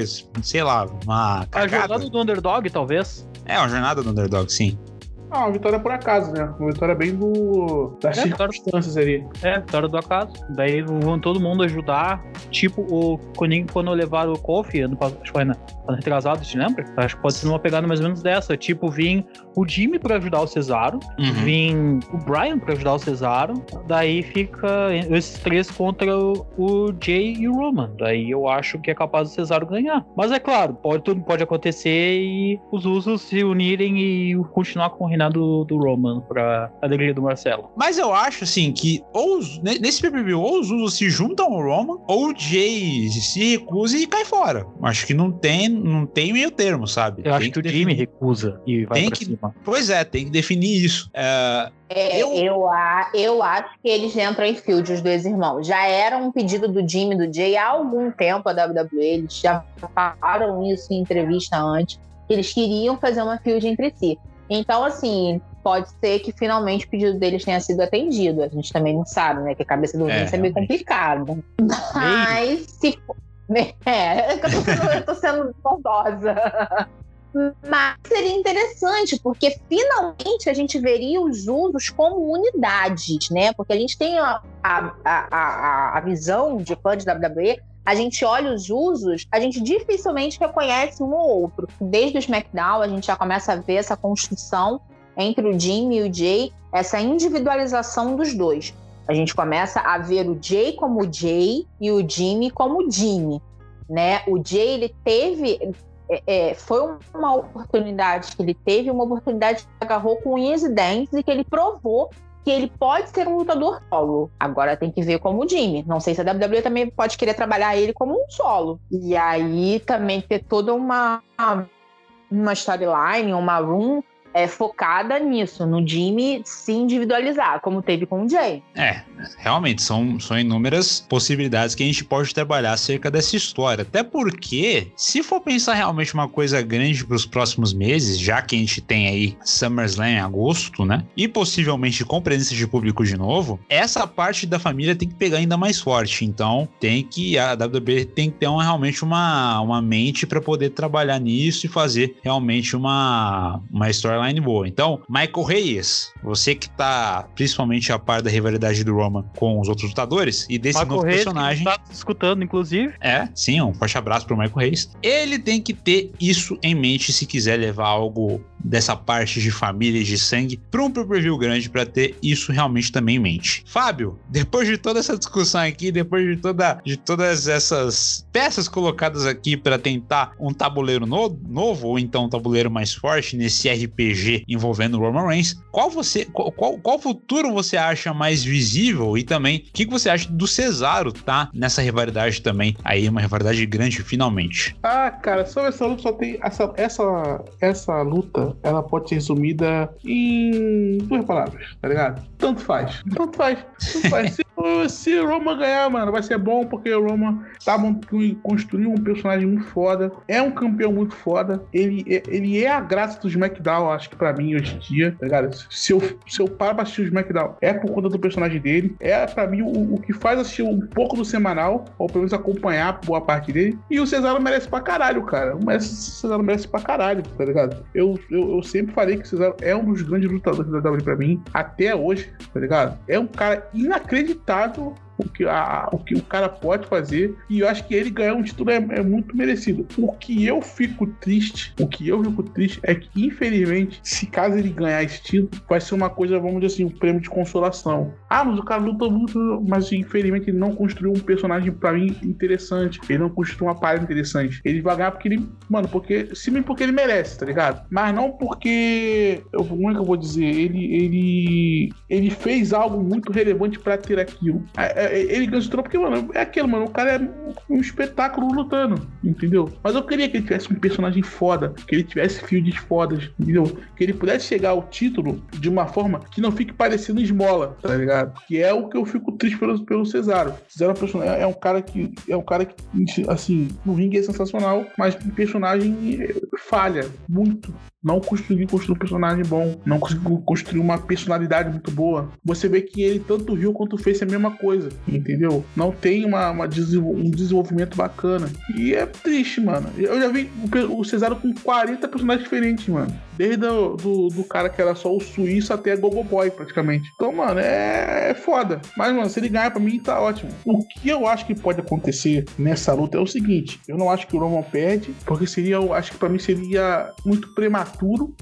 sei lá, uma. Cagada. A jornada do underdog, talvez. É, uma jornada do underdog, sim. Ah, uma vitória por acaso, né? Uma vitória bem do. das é, circunstâncias ali. É, vitória do acaso. Daí vão todo mundo ajudar. Tipo, o Coninho, quando levaram o Kofi, ano acho que foi ano retrasado, te lembra? Acho que pode ser uma pegada mais ou menos dessa. Tipo, vir o Jimmy pra ajudar o Cesaro, uhum. vir o Brian pra ajudar o Cesaro. Daí fica esses três contra o, o Jay e o Roman. Daí eu acho que é capaz do Cesaro ganhar. Mas é claro, pode, tudo pode acontecer e os usos se unirem e continuar com o do, do Roman pra alegria do Marcelo. Mas eu acho, assim, que ou nesse PPV, ou os Usos se juntam ao Roman, ou o Jay se recusa e cai fora. Acho que não tem, não tem meio termo, sabe? Eu tem acho que, que o Jimmy recusa e vai tem que, cima. Pois é, tem que definir isso. É, é, eu... Eu, eu acho que eles entram em field, os dois irmãos. Já era um pedido do Jimmy e do Jay há algum tempo a WWE, eles já falaram isso em entrevista antes, eles queriam fazer uma field entre si. Então, assim, pode ser que finalmente o pedido deles tenha sido atendido. A gente também não sabe, né? Que a cabeça do Vince é, é meio complicada. Mas se. *laughs* É, eu tô sendo, eu tô sendo bondosa. Mas seria interessante, porque finalmente a gente veria os usos como unidades, né? Porque a gente tem a, a, a, a visão de fã de WWE a gente olha os usos, a gente dificilmente reconhece um ou outro. Desde o SmackDown, a gente já começa a ver essa construção entre o Jimmy e o Jay, essa individualização dos dois. A gente começa a ver o Jay como Jay e o Jimmy como Jimmy. Né? O Jay ele teve é, é, foi uma oportunidade que ele teve, uma oportunidade que agarrou com unhas e dentes e que ele provou que ele pode ser um lutador solo. Agora tem que ver como o Jimmy. Não sei se a WWE também pode querer trabalhar ele como um solo. E aí também ter toda uma uma storyline, uma room é focada nisso, no Jimmy se individualizar, como teve com o Jay. É, realmente, são, são inúmeras possibilidades que a gente pode trabalhar acerca dessa história. Até porque, se for pensar realmente uma coisa grande para os próximos meses, já que a gente tem aí SummerSlam em agosto, né? E possivelmente com presença de público de novo, essa parte da família tem que pegar ainda mais forte. Então, tem que, a WWE tem que ter uma, realmente uma, uma mente para poder trabalhar nisso e fazer realmente uma, uma história boa. Então, Michael Reyes, você que tá principalmente a par da rivalidade do Roman com os outros lutadores e desse Michael novo Reis, personagem. Que tá escutando, inclusive. É, sim, um forte abraço pro Michael Reis. Ele tem que ter isso em mente se quiser levar algo dessa parte de família e de sangue para um pay-per-view grande para ter isso realmente também em mente. Fábio, depois de toda essa discussão aqui, depois de toda de todas essas peças colocadas aqui para tentar um tabuleiro no, novo ou então um tabuleiro mais forte nesse RPG envolvendo Roman Reigns, qual você qual, qual, qual futuro você acha mais visível e também o que, que você acha do Cesaro tá nessa rivalidade também aí uma rivalidade grande finalmente? Ah, cara, sobre essa luta só tem essa essa essa luta ela pode ser resumida em duas palavras, tá ligado? Tanto faz. Tanto faz. Tanto faz. se, *laughs* se o Roma ganhar, mano, vai ser bom porque o Roma tá construindo um personagem muito foda. É um campeão muito foda. Ele, ele é a graça do SmackDown, acho que pra mim, hoje em dia, tá ligado? Se eu, se eu paro pra assistir o SmackDown, é por conta do personagem dele. É pra mim o, o que faz assistir um pouco do semanal, ou pelo menos acompanhar boa parte dele. E o Cesaro merece pra caralho, cara. O Cesaro merece pra caralho, tá ligado? Eu, eu eu, eu, sempre falei que o Cesaro é um dos grandes lutadores da WWE pra mim, até hoje, tá ligado? É um cara inacreditável o que, a, o que o cara pode fazer. E eu acho que ele ganhar um título é, é, muito merecido. O que eu fico triste, o que eu fico triste é que, infelizmente, se caso ele ganhar esse título, vai ser uma coisa, vamos dizer assim, um prêmio de consolação. Ah, mas o cara luta muito, mas infelizmente ele não construiu um personagem pra mim interessante. Ele não construiu uma parada interessante. Ele vai ganhar porque ele, mano, porque, simplesmente porque ele merece, tá ligado? Mas não porque, eu, como é que eu vou dizer? Ele, ele, ele fez algo muito relevante para ter aquilo. É, é, ele ganhou porque, mano, é aquilo, mano. O cara é um espetáculo lutando, entendeu? Mas eu queria que ele tivesse um personagem foda, que ele tivesse fields fodas, entendeu? Que ele pudesse chegar ao título de uma forma que não fique parecendo esmola, tá ligado? Que é o que eu fico triste pelo, pelo Cesaro. Cesaro é, é um cara que, é um cara que, assim, no ringue é sensacional, mas o personagem falha muito. Não conseguiu construir um personagem bom, não conseguiu construir uma personalidade muito boa. Você vê que ele tanto riu quanto fez a mesma coisa entendeu? Não tem uma, uma um desenvolvimento bacana. E é triste, mano. Eu já vi o Cesaro com 40 personagens diferentes, mano. Desde o, do, do cara que era só o suíço até a Gogo Boy, praticamente. Então, mano, é, é foda. Mas, mano, se ele ganhar pra mim, tá ótimo. O que eu acho que pode acontecer nessa luta é o seguinte: eu não acho que o Roman perde, porque seria, eu acho que pra mim seria muito prematuro,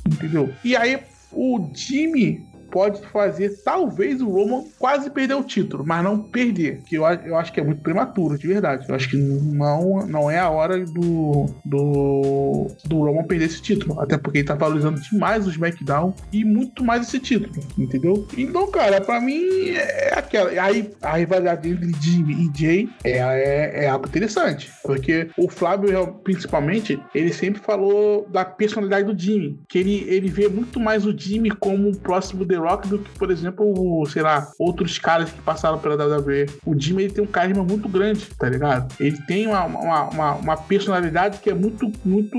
entendeu? E aí, o Jimmy pode fazer talvez o Roman quase perder o título, mas não perder, que eu, eu acho que é muito prematuro, de verdade. Eu acho que não, não é a hora do, do, do Roman perder esse título, até porque ele tá valorizando demais o SmackDown e muito mais esse título, entendeu? Então, cara, para mim é aquela. Aí a rivalidade entre Jimmy e Jay é, é, é algo interessante, porque o Flávio, principalmente, ele sempre falou da personalidade do Jimmy, que ele, ele vê muito mais o Jimmy como o próximo The Rock do que, por exemplo, o, sei lá, outros caras que passaram pela WWE. O Jimmy ele tem um carisma muito grande, tá ligado? Ele tem uma, uma, uma, uma personalidade que é muito, muito,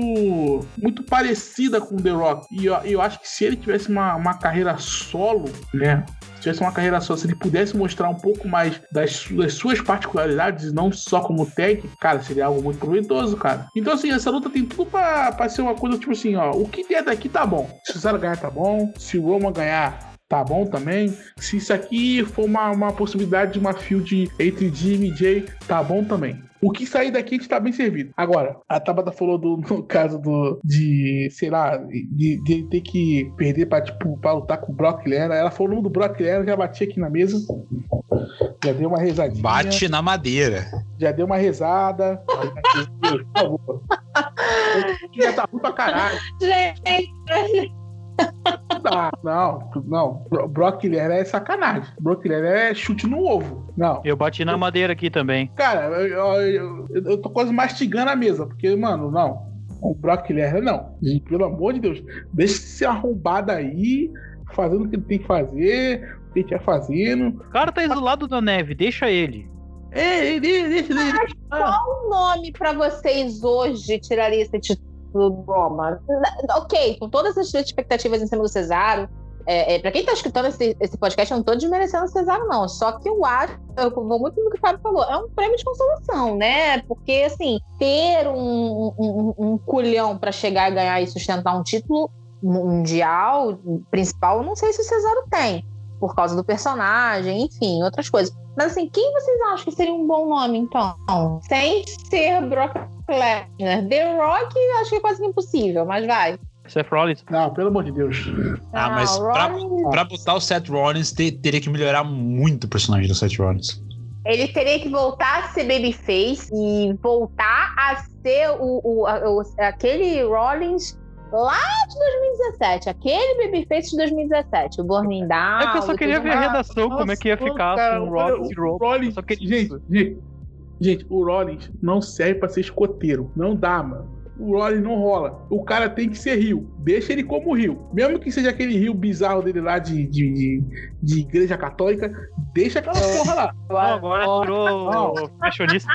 muito parecida com o The Rock. E eu, eu acho que se ele tivesse uma, uma carreira solo, né? Se tivesse uma carreira só, se ele pudesse mostrar um pouco mais das, das suas particularidades não só como tag, cara, seria algo muito proveitoso, cara. Então, assim, essa luta tem tudo pra, pra ser uma coisa tipo assim, ó. O que der daqui tá bom. Se o Cesaro ganhar, tá bom. Se o Roman ganhar, tá bom também. Se isso aqui for uma, uma possibilidade de uma field entre Jimmy e Jay, tá bom também. O que sair daqui a gente tá bem servido. Agora, a Tabata falou do, *laughs* no caso do, de, sei lá, de, de ter que perder pra, tipo, pra lutar com o Brock Lesnar. Ela falou o nome do Brock Lesnar, já bati aqui na mesa. Já deu uma rezadinha. Bate na madeira. Já deu uma rezada. Por *laughs* favor. Já tá ruim pra caralho. Gente, Não dá. Não, não. Bro- Brock Lesnar é sacanagem. Brock Lesnar é chute no ovo. Não. Eu bati na madeira aqui também. Cara, eu, eu, eu- eu tô quase mastigando a mesa, porque, mano, não. O Brock Lesnar, não. E, pelo amor de Deus, deixa esse ser arrombado aí, fazendo o que ele tem que fazer, o que ele tá fazendo. O cara tá isolado da neve, deixa ele. Ei, ei, deixa ele. qual o nome pra vocês hoje tirar esse título do Roma? Ok, com todas as expectativas em cima do Cesaro. É, é, pra quem tá escutando esse, esse podcast, eu não tô desmerecendo o Cesaro, não. Só que eu acho, eu vou muito no que o Fábio falou, é um prêmio de consolação, né? Porque, assim, ter um, um, um culhão pra chegar e ganhar e sustentar um título mundial, principal, eu não sei se o Cesaro tem, por causa do personagem, enfim, outras coisas. Mas, assim, quem vocês acham que seria um bom nome, então? Sem ser Brock Lesnar. The Rock, acho que é quase que impossível, mas vai. Seth Rollins. Não, pelo amor de Deus. Ah, mas o pra- Pra botar o Seth Rollins, te- teria que melhorar muito o personagem do Seth Rollins. Ele teria que voltar a ser babyface e voltar a ser o, o- o- aquele Rollins lá de 2017. Aquele babyface de 2017. O Burning Down. É que eu só e queria ver a redação, como é que ia ficar cara, com o Rollins e. Rollins, gente, gente, gente, o Rollins não serve pra ser escoteiro. Não dá, mano. O Rollins não rola. O cara tem que ser rio. Deixa ele como rio. Mesmo que seja aquele rio bizarro dele lá de, de, de, de igreja católica, deixa aquela porra lá. Não, agora virou fashionista.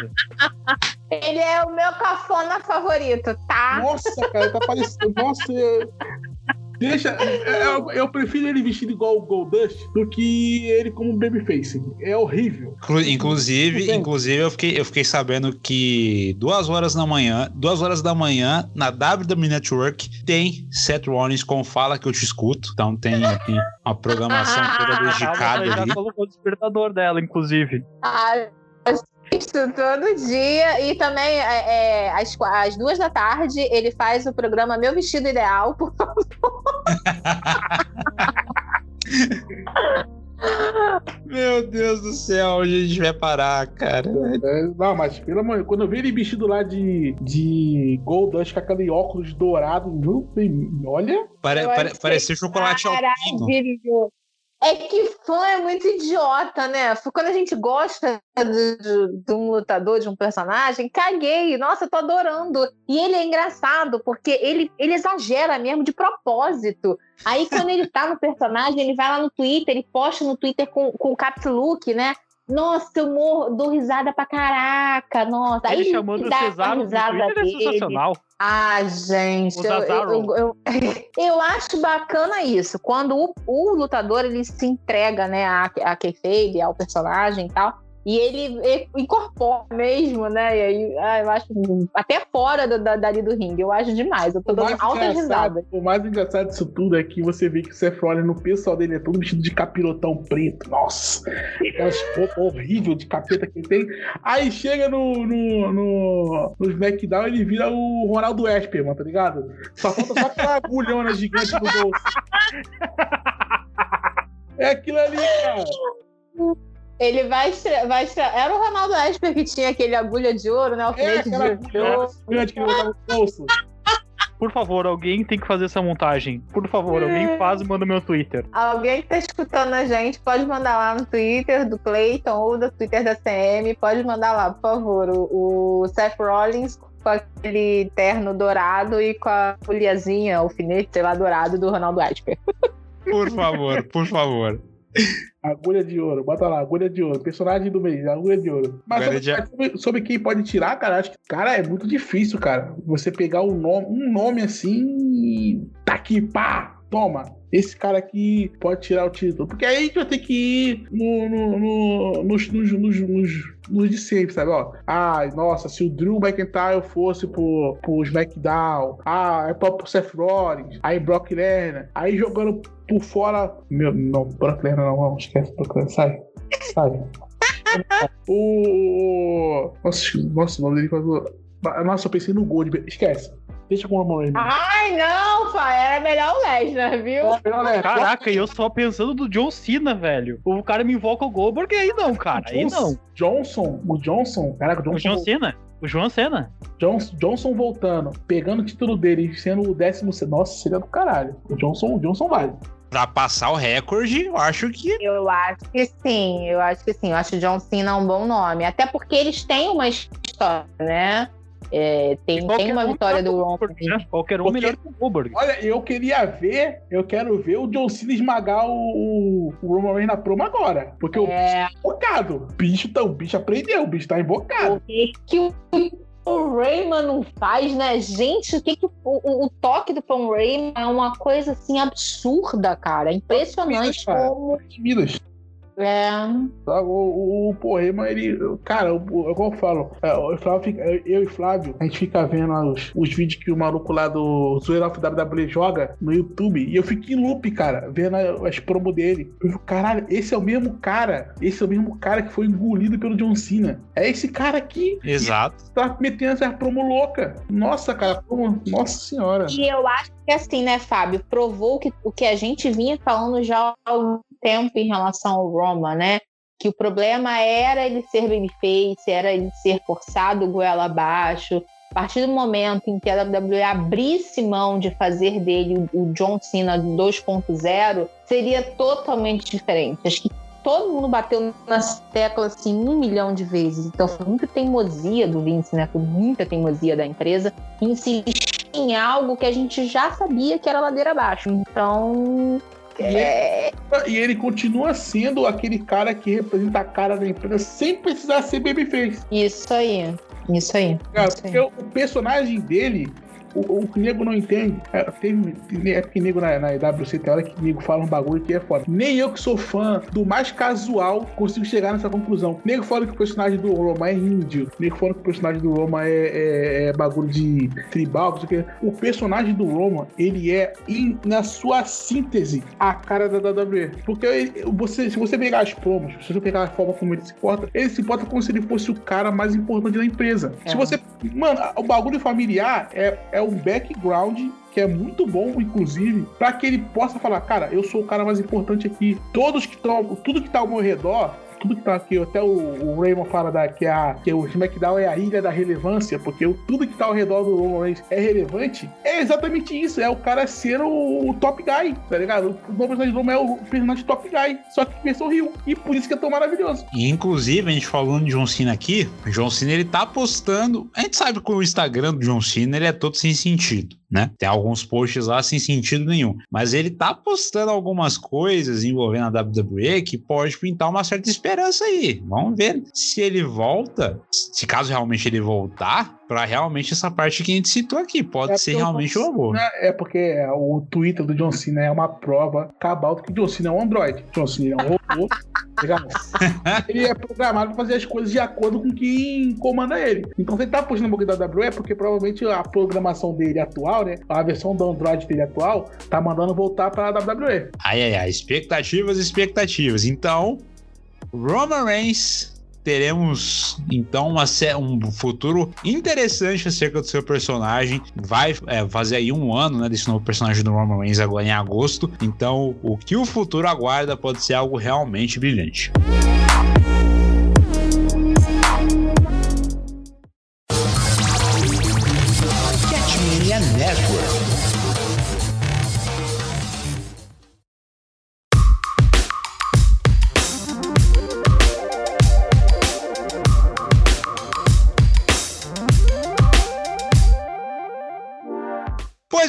Ele é o meu cafona favorito, tá? Nossa, cara, tá parecendo. Nossa, é- deixa. Eu, eu prefiro ele vestido igual o Goldust do que ele como babyface. É horrível. Inclu- Inclusive, inclusive eu, fiquei, eu fiquei sabendo que duas horas da manhã, duas horas da manhã, na WWE Network, tem Seth Rollins com Fala Que Eu Te Escuto. Então tem aqui uma programação toda A *laughs* dedicada Tabata já ali. colocou o despertador dela, inclusive. Ah, assisto todo dia. E também, é, é, às, às duas da tarde, ele faz o programa Meu Vestido Ideal. Por *laughs* Meu Deus do céu, onde a gente vai parar, cara? É, não, mas pelo amor quando eu vi ele vestido lá de, de Goldust com aquele óculos dourado, viu? Falei, olha. Pare, pare, parecia chocolate alpino. É que fã é muito idiota, né? Quando a gente gosta de, de- de um lutador, de um personagem, caguei. Nossa, tô adorando. E ele é engraçado, porque ele, ele exagera mesmo de propósito. Aí, quando ele tá no personagem, ele vai lá no Twitter, ele posta no Twitter com, com caps look, né? Nossa, eu morro, dou risada pra caraca, nossa. Aí Ele chamando o Cesaro no risada Twitter é sensacional. Ah, gente, eu, eu, eu, *laughs* eu acho bacana isso. Quando o, o lutador ele se entrega, né, a, a kayfabe, ao personagem e tal, e ele, incorpora mesmo, né? E aí, ah, eu acho até fora do, da, dali do ringue, eu acho demais. Eu tô dando alta risada. o mais engraçado disso tudo é que você vê que o Seth Rollins no pessoal dele é todo vestido de capirotão preto. Nossa, aquelas roupas horríveis de capeta que ele tem. Aí chega no, no, no, no SmackDown ele vira o Ronaldo Esper, mano, tá ligado? Só falta só aquela agulhona gigante no bolso. É aquilo ali, cara. Ele vai estrear, vai. Era o Ronaldo Esper que tinha aquele agulha de ouro, né? O É de agulha ouro. que ele botava no bolso. Por favor, alguém tem que fazer essa montagem. Por favor, É. alguém faz e manda no meu Twitter. Alguém que tá escutando a gente, pode mandar lá no Twitter do Clayton ou do Twitter da CM, pode mandar lá, por favor. O, o Seth Rollins com aquele terno dourado e com a folhazinha, alfinete, sei lá, dourado do Ronaldo Esper. Por favor, por favor. Agulha de ouro, bota lá, agulha de ouro. Personagem do mês, agulha de ouro. Mas sobre, de- sobre- sobre quem pode tirar, cara, acho que, cara, é muito difícil, cara. Você pegar um nome, um nome assim e tá aqui, pá, toma. Esse cara aqui pode tirar o título. Porque aí a gente vai ter que ir no, no- no- nos, nos, nos, nos, nos de sempre, sabe? Ó, ai, nossa, se o Drew McIntyre fosse pro, pro SmackDown, ah, é pro pro Seth Rollins, aí Brock Lesnar, aí jogando por fora. Meu, não, Brock Lesnar não, não, esquece, Brock Lesnar, sai, sai. *laughs* o. Nossa, nossa, o nome dele quase. Nossa, eu pensei no Gold. Esquece. Deixa com o Roman Reigns. Ai, não, pai. Era melhor o Lesnar, viu? Olha, Caraca, e eu só pensando do John Cena, velho. O cara me invoca o Goldberg aí não, cara. Aí não. Johnson, o Johnson, caraca, o O Johnson, John Cena. O João Cena. Johnson, Johnson voltando, pegando o título dele, sendo o décimo. Nossa, seria do caralho. O Johnson, o Johnson vale. Pra passar o recorde, eu acho que. Eu acho que sim, eu acho que sim. Eu acho o John Cena um bom nome. Até porque eles têm uma história, né? É, tem, tem uma um vitória do. Goldberg, né? Qualquer um Porque- melhor que o Goldberg. Olha, eu queria ver, eu quero ver o John Cena esmagar o, o Roman Reigns na promo agora. Porque o bicho É, tá invocado. O bicho, tá, o bicho aprendeu, o bicho tá invocado. o que, que o, o Rayman não faz, né? Gente, o que, que o, o, o toque do Paul Rayman é uma coisa assim absurda, cara. Impressionante Cara. como. É? O, o, o Porrema, ele. Cara, o, igual eu falo, é, o Flávio fica- eu e Flávio, a gente fica vendo os, os vídeos que o maluco lá do Zoeira of WWE joga no YouTube. E eu fico em loop, cara, vendo as promos dele. Eu fico, caralho, esse é o mesmo cara. Esse é o mesmo cara que foi engolido pelo John Cena. É esse cara aqui. Exato. Tá metendo essa promo louca. Nossa, cara, promo, nossa senhora. E eu acho que assim, né, Fábio, provou que, o que a gente vinha falando já há tempo em relação ao Roma, né? Que o problema era ele ser babyface, era ele ser forçado goela abaixo. A partir do momento em que a WWE abrisse mão de fazer dele o John Cena 2.0, seria totalmente diferente. Acho que todo mundo bateu nas teclas assim um milhão de vezes. Então foi muita teimosia do Vince, né? Foi muita teimosia da empresa em insistir em algo que a gente já sabia que era ladeira abaixo. Então. É, E ele continua sendo aquele cara que representa a cara da empresa sem precisar ser babyface. isso aí. Isso aí. Cara, isso aí. porque o personagem dele, o, o o nego não entende, é, teve, é porque nego na, na EWC tem hora que nego fala um bagulho que é foda. Nem eu que sou fã do mais casual consigo chegar nessa conclusão. Nego fala que o personagem do Roma é índio, nego fala que o personagem do Roma é, é- é bagulho de tribal, não sei o que. O personagem do Roma, ele é, em- na sua síntese, a cara da WWE. Porque ele- você, se você pegar as promos, se você pegar a forma como ele se porta, ele se porta como se ele fosse o cara mais importante da empresa. É. Se você Mano, o bagulho familiar é, é um background que é muito bom, inclusive, pra que ele possa falar, cara, eu sou o cara mais importante aqui. Todos que estão, tudo que tá ao meu redor, tudo que tá aqui, até o, o Raymond fala da, que, a, que o SmackDown é a ilha da relevância, porque o- tudo que tá ao redor do Roman Reigns é relevante. É exatamente isso, é o cara ser o, o top guy, tá ligado? O nome personagem do Roman é o personagem top guy, só que versão Rio. E por isso que é tão maravilhoso. E, inclusive, a gente falando de John Cena aqui, o John Cena ele tá postando. A gente sabe que o Instagram do John Cena ele é todo sem sentido, né? Tem alguns posts lá sem sentido nenhum. Mas ele tá postando algumas coisas envolvendo a WWE que pode pintar uma certa esperança aí. Vamos ver se ele volta, se caso realmente ele voltar, pra realmente essa parte que a gente citou aqui. Pode É ser o realmente uma boa. Cena É porque o Twitter do John Cena é uma prova cabal que John Cena é um Android. John Cena é um robô. *laughs* ele é programado pra fazer as coisas de acordo com quem comanda ele. Então, se ele tá postando um pouquinho da WWE, é porque provavelmente a programação dele atual, né? A versão do Android dele atual, tá mandando voltar pra WWE. Ai, ai, ai. Expectativas, expectativas. Então, Roman Reigns. Teremos então uma, um futuro interessante acerca do seu personagem. Vai é, fazer aí um ano né, desse novo personagem do Roman Reigns agora em agosto. Então, o que o futuro aguarda pode ser algo realmente brilhante. Catmania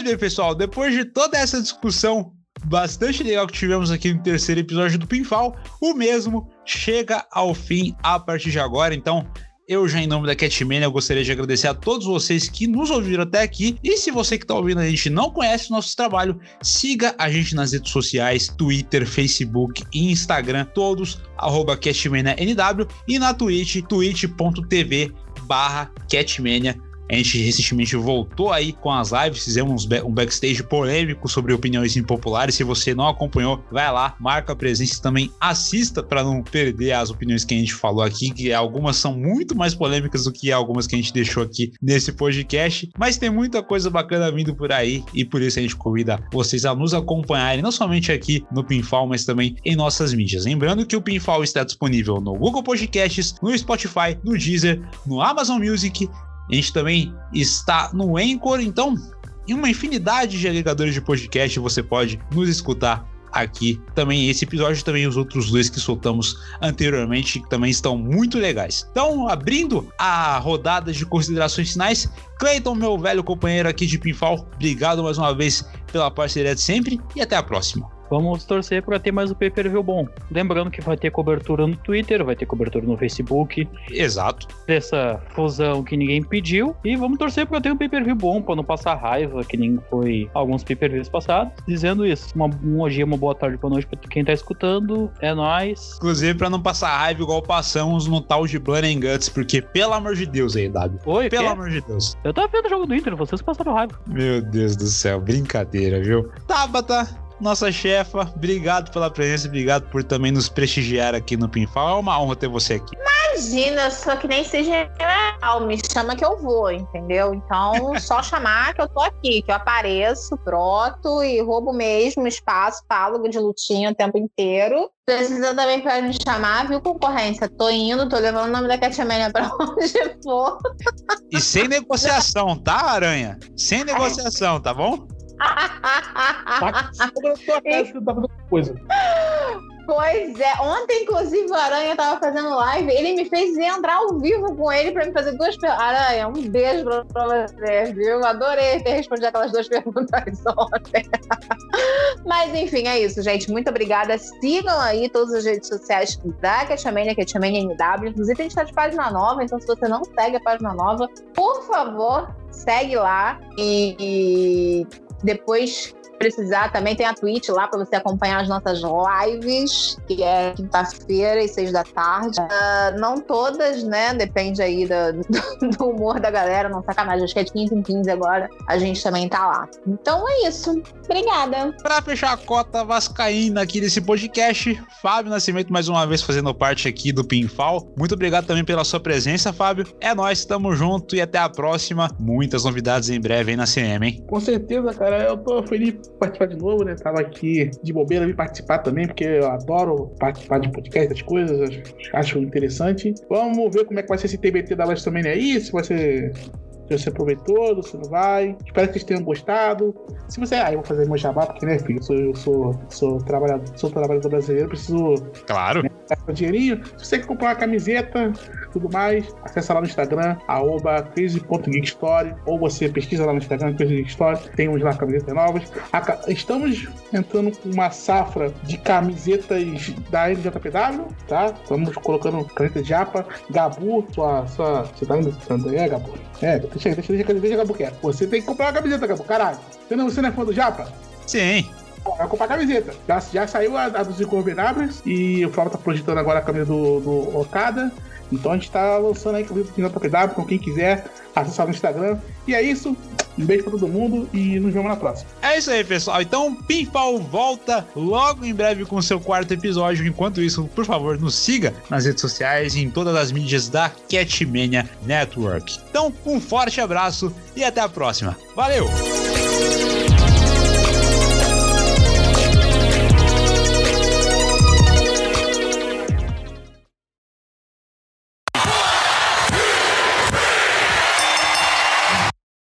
bem, pessoal, depois de toda essa discussão bastante legal que tivemos aqui no terceiro episódio do Pinfall, o mesmo chega ao fim a partir de agora. Então, eu já em nome da Catmania, eu gostaria de agradecer a todos vocês que nos ouviram até aqui. E se você que está ouvindo a gente não conhece o nosso trabalho, siga a gente nas redes sociais, Twitter, Facebook e Instagram, todos, arroba CatmaniaNW e na Twitch, twitch.tv barra Catmania A gente recentemente voltou aí com as lives, fizemos um backstage polêmico sobre opiniões impopulares. Se você não acompanhou, vai lá, marca a presença e também assista para não perder as opiniões que a gente falou aqui, que algumas são muito mais polêmicas do que algumas que a gente deixou aqui nesse podcast. Mas tem muita coisa bacana vindo por aí e por isso a gente convida vocês a nos acompanharem, não somente aqui no Pinfall, mas também em nossas mídias. Lembrando que o Pinfall está disponível no Google Podcasts, no Spotify, no Deezer, no Amazon Music. A gente também está no Anchor, então em uma infinidade de agregadores de podcast você pode nos escutar aqui também esse episódio também os outros dois que soltamos anteriormente que também estão muito legais. Então, abrindo a rodada de considerações finais, Cleiton, meu velho companheiro aqui de Pinfall, obrigado mais uma vez pela parceria de sempre e até a próxima. Vamos torcer para ter mais o pay per view bom. Lembrando que vai ter cobertura no Twitter, vai ter cobertura no Facebook. Exato. Dessa fusão que ninguém pediu. E vamos torcer para ter um pay per view bom, para não passar raiva, que nem foi alguns pay per views passados. Dizendo isso, uma, um dia, uma boa tarde, boa noite para quem tá escutando. É nóis. Inclusive, para não passar raiva igual passamos no tal de Blood and Guts, porque pelo amor de Deus aí, W. Oi, Pelo amor de Deus. Eu tava vendo o jogo do Inter, vocês passaram raiva. Meu Deus do céu, brincadeira, viu? Tabata, nossa chefa, obrigado pela presença, obrigado por também nos prestigiar aqui no Pinfall. É uma honra ter você aqui. Imagina, sou que nem seja general, me chama que eu vou, entendeu? Então, só *laughs* chamar que eu tô aqui, que eu apareço, broto e roubo mesmo espaço, falo de lutinha o tempo inteiro. Precisa também pra me chamar, viu, concorrência? Tô indo, tô levando o nome da Catmania pra *laughs* onde for. E sem negociação, tá, Aranha? Sem negociação, tá bom? Tá coisa. Pois é, ontem, inclusive, o Aranha tava fazendo live, ele me fez entrar ao vivo com ele pra me fazer duas perguntas. Aranha, um beijo pra, você, viu? Adorei ter respondido aquelas duas *laughs* perguntas ontem. Mas enfim, é isso, gente. Muito obrigada. Sigam aí todas as redes sociais da Catchamania, Catchamania NW. Inclusive, a gente tá de página nova, então se você não segue a página nova, por favor, segue lá e depois precisar, também tem a Twitch lá para você acompanhar as nossas lives, que é quinta-feira e seis da tarde. Uh, não todas, né? Depende aí do, *laughs* do, humor da galera, não sacanagem. Acho que é de 15 em 15 agora. A gente também tá lá. Então é isso. Obrigada. Para fechar a cota vascaína aqui desse podcast, Fábio Nascimento mais uma vez fazendo parte aqui do Pinfall. Muito obrigado também pela sua presença, Fábio. É nós, tamo junto e até a próxima. Muitas novidades em breve aí na CM, hein? Com certeza, cara. Eu tô feliz participar de novo, né? Tava aqui de bobeira vim participar também, porque eu adoro participar de podcast, das coisas, acho interessante. Vamos ver como é que vai ser esse TBT da Last também aí, se vai ser se você aproveitou, se não vai. Espero que vocês tenham gostado. Se você. Ah, eu vou fazer meu jabá, porque, né, filho? Eu sou, eu sou, sou, trabalhador, sou trabalhador brasileiro, preciso. Claro. Né, dinheirinho. Se você quer comprar uma camiseta, tudo mais, acessa lá no Instagram, arroba crazy.geekstory, ou você pesquisa lá no Instagram, crazy.geekstory, temos lá camisetas novas. Estamos entrando com uma safra de camisetas da NJPW, tá? Estamos colocando caneta de japa, Gabu, sua, sua, você tá me é, Gabu? É, deixa, deixa, deixa, deixa Gabu quieto. Você tem que comprar uma camiseta, Gabu, caralho. Você não, você não é fã do japa? Sim. Vai comprar a camiseta. Já, já saiu a, a dos Inconvenáveis e o Flávio tá projetando agora a camisa do, do Okada. Então a gente tá lançando aí camisa do PW, com quem quiser, acessar no Instagram. E é isso. Um beijo pra todo mundo e nos vemos na próxima. É isso aí, pessoal. Então, Pinfall volta logo em breve com o seu quarto episódio. Enquanto isso, por favor, nos siga nas redes sociais e em todas as mídias da Catmania Network. Então, um forte abraço e até a próxima. Valeu!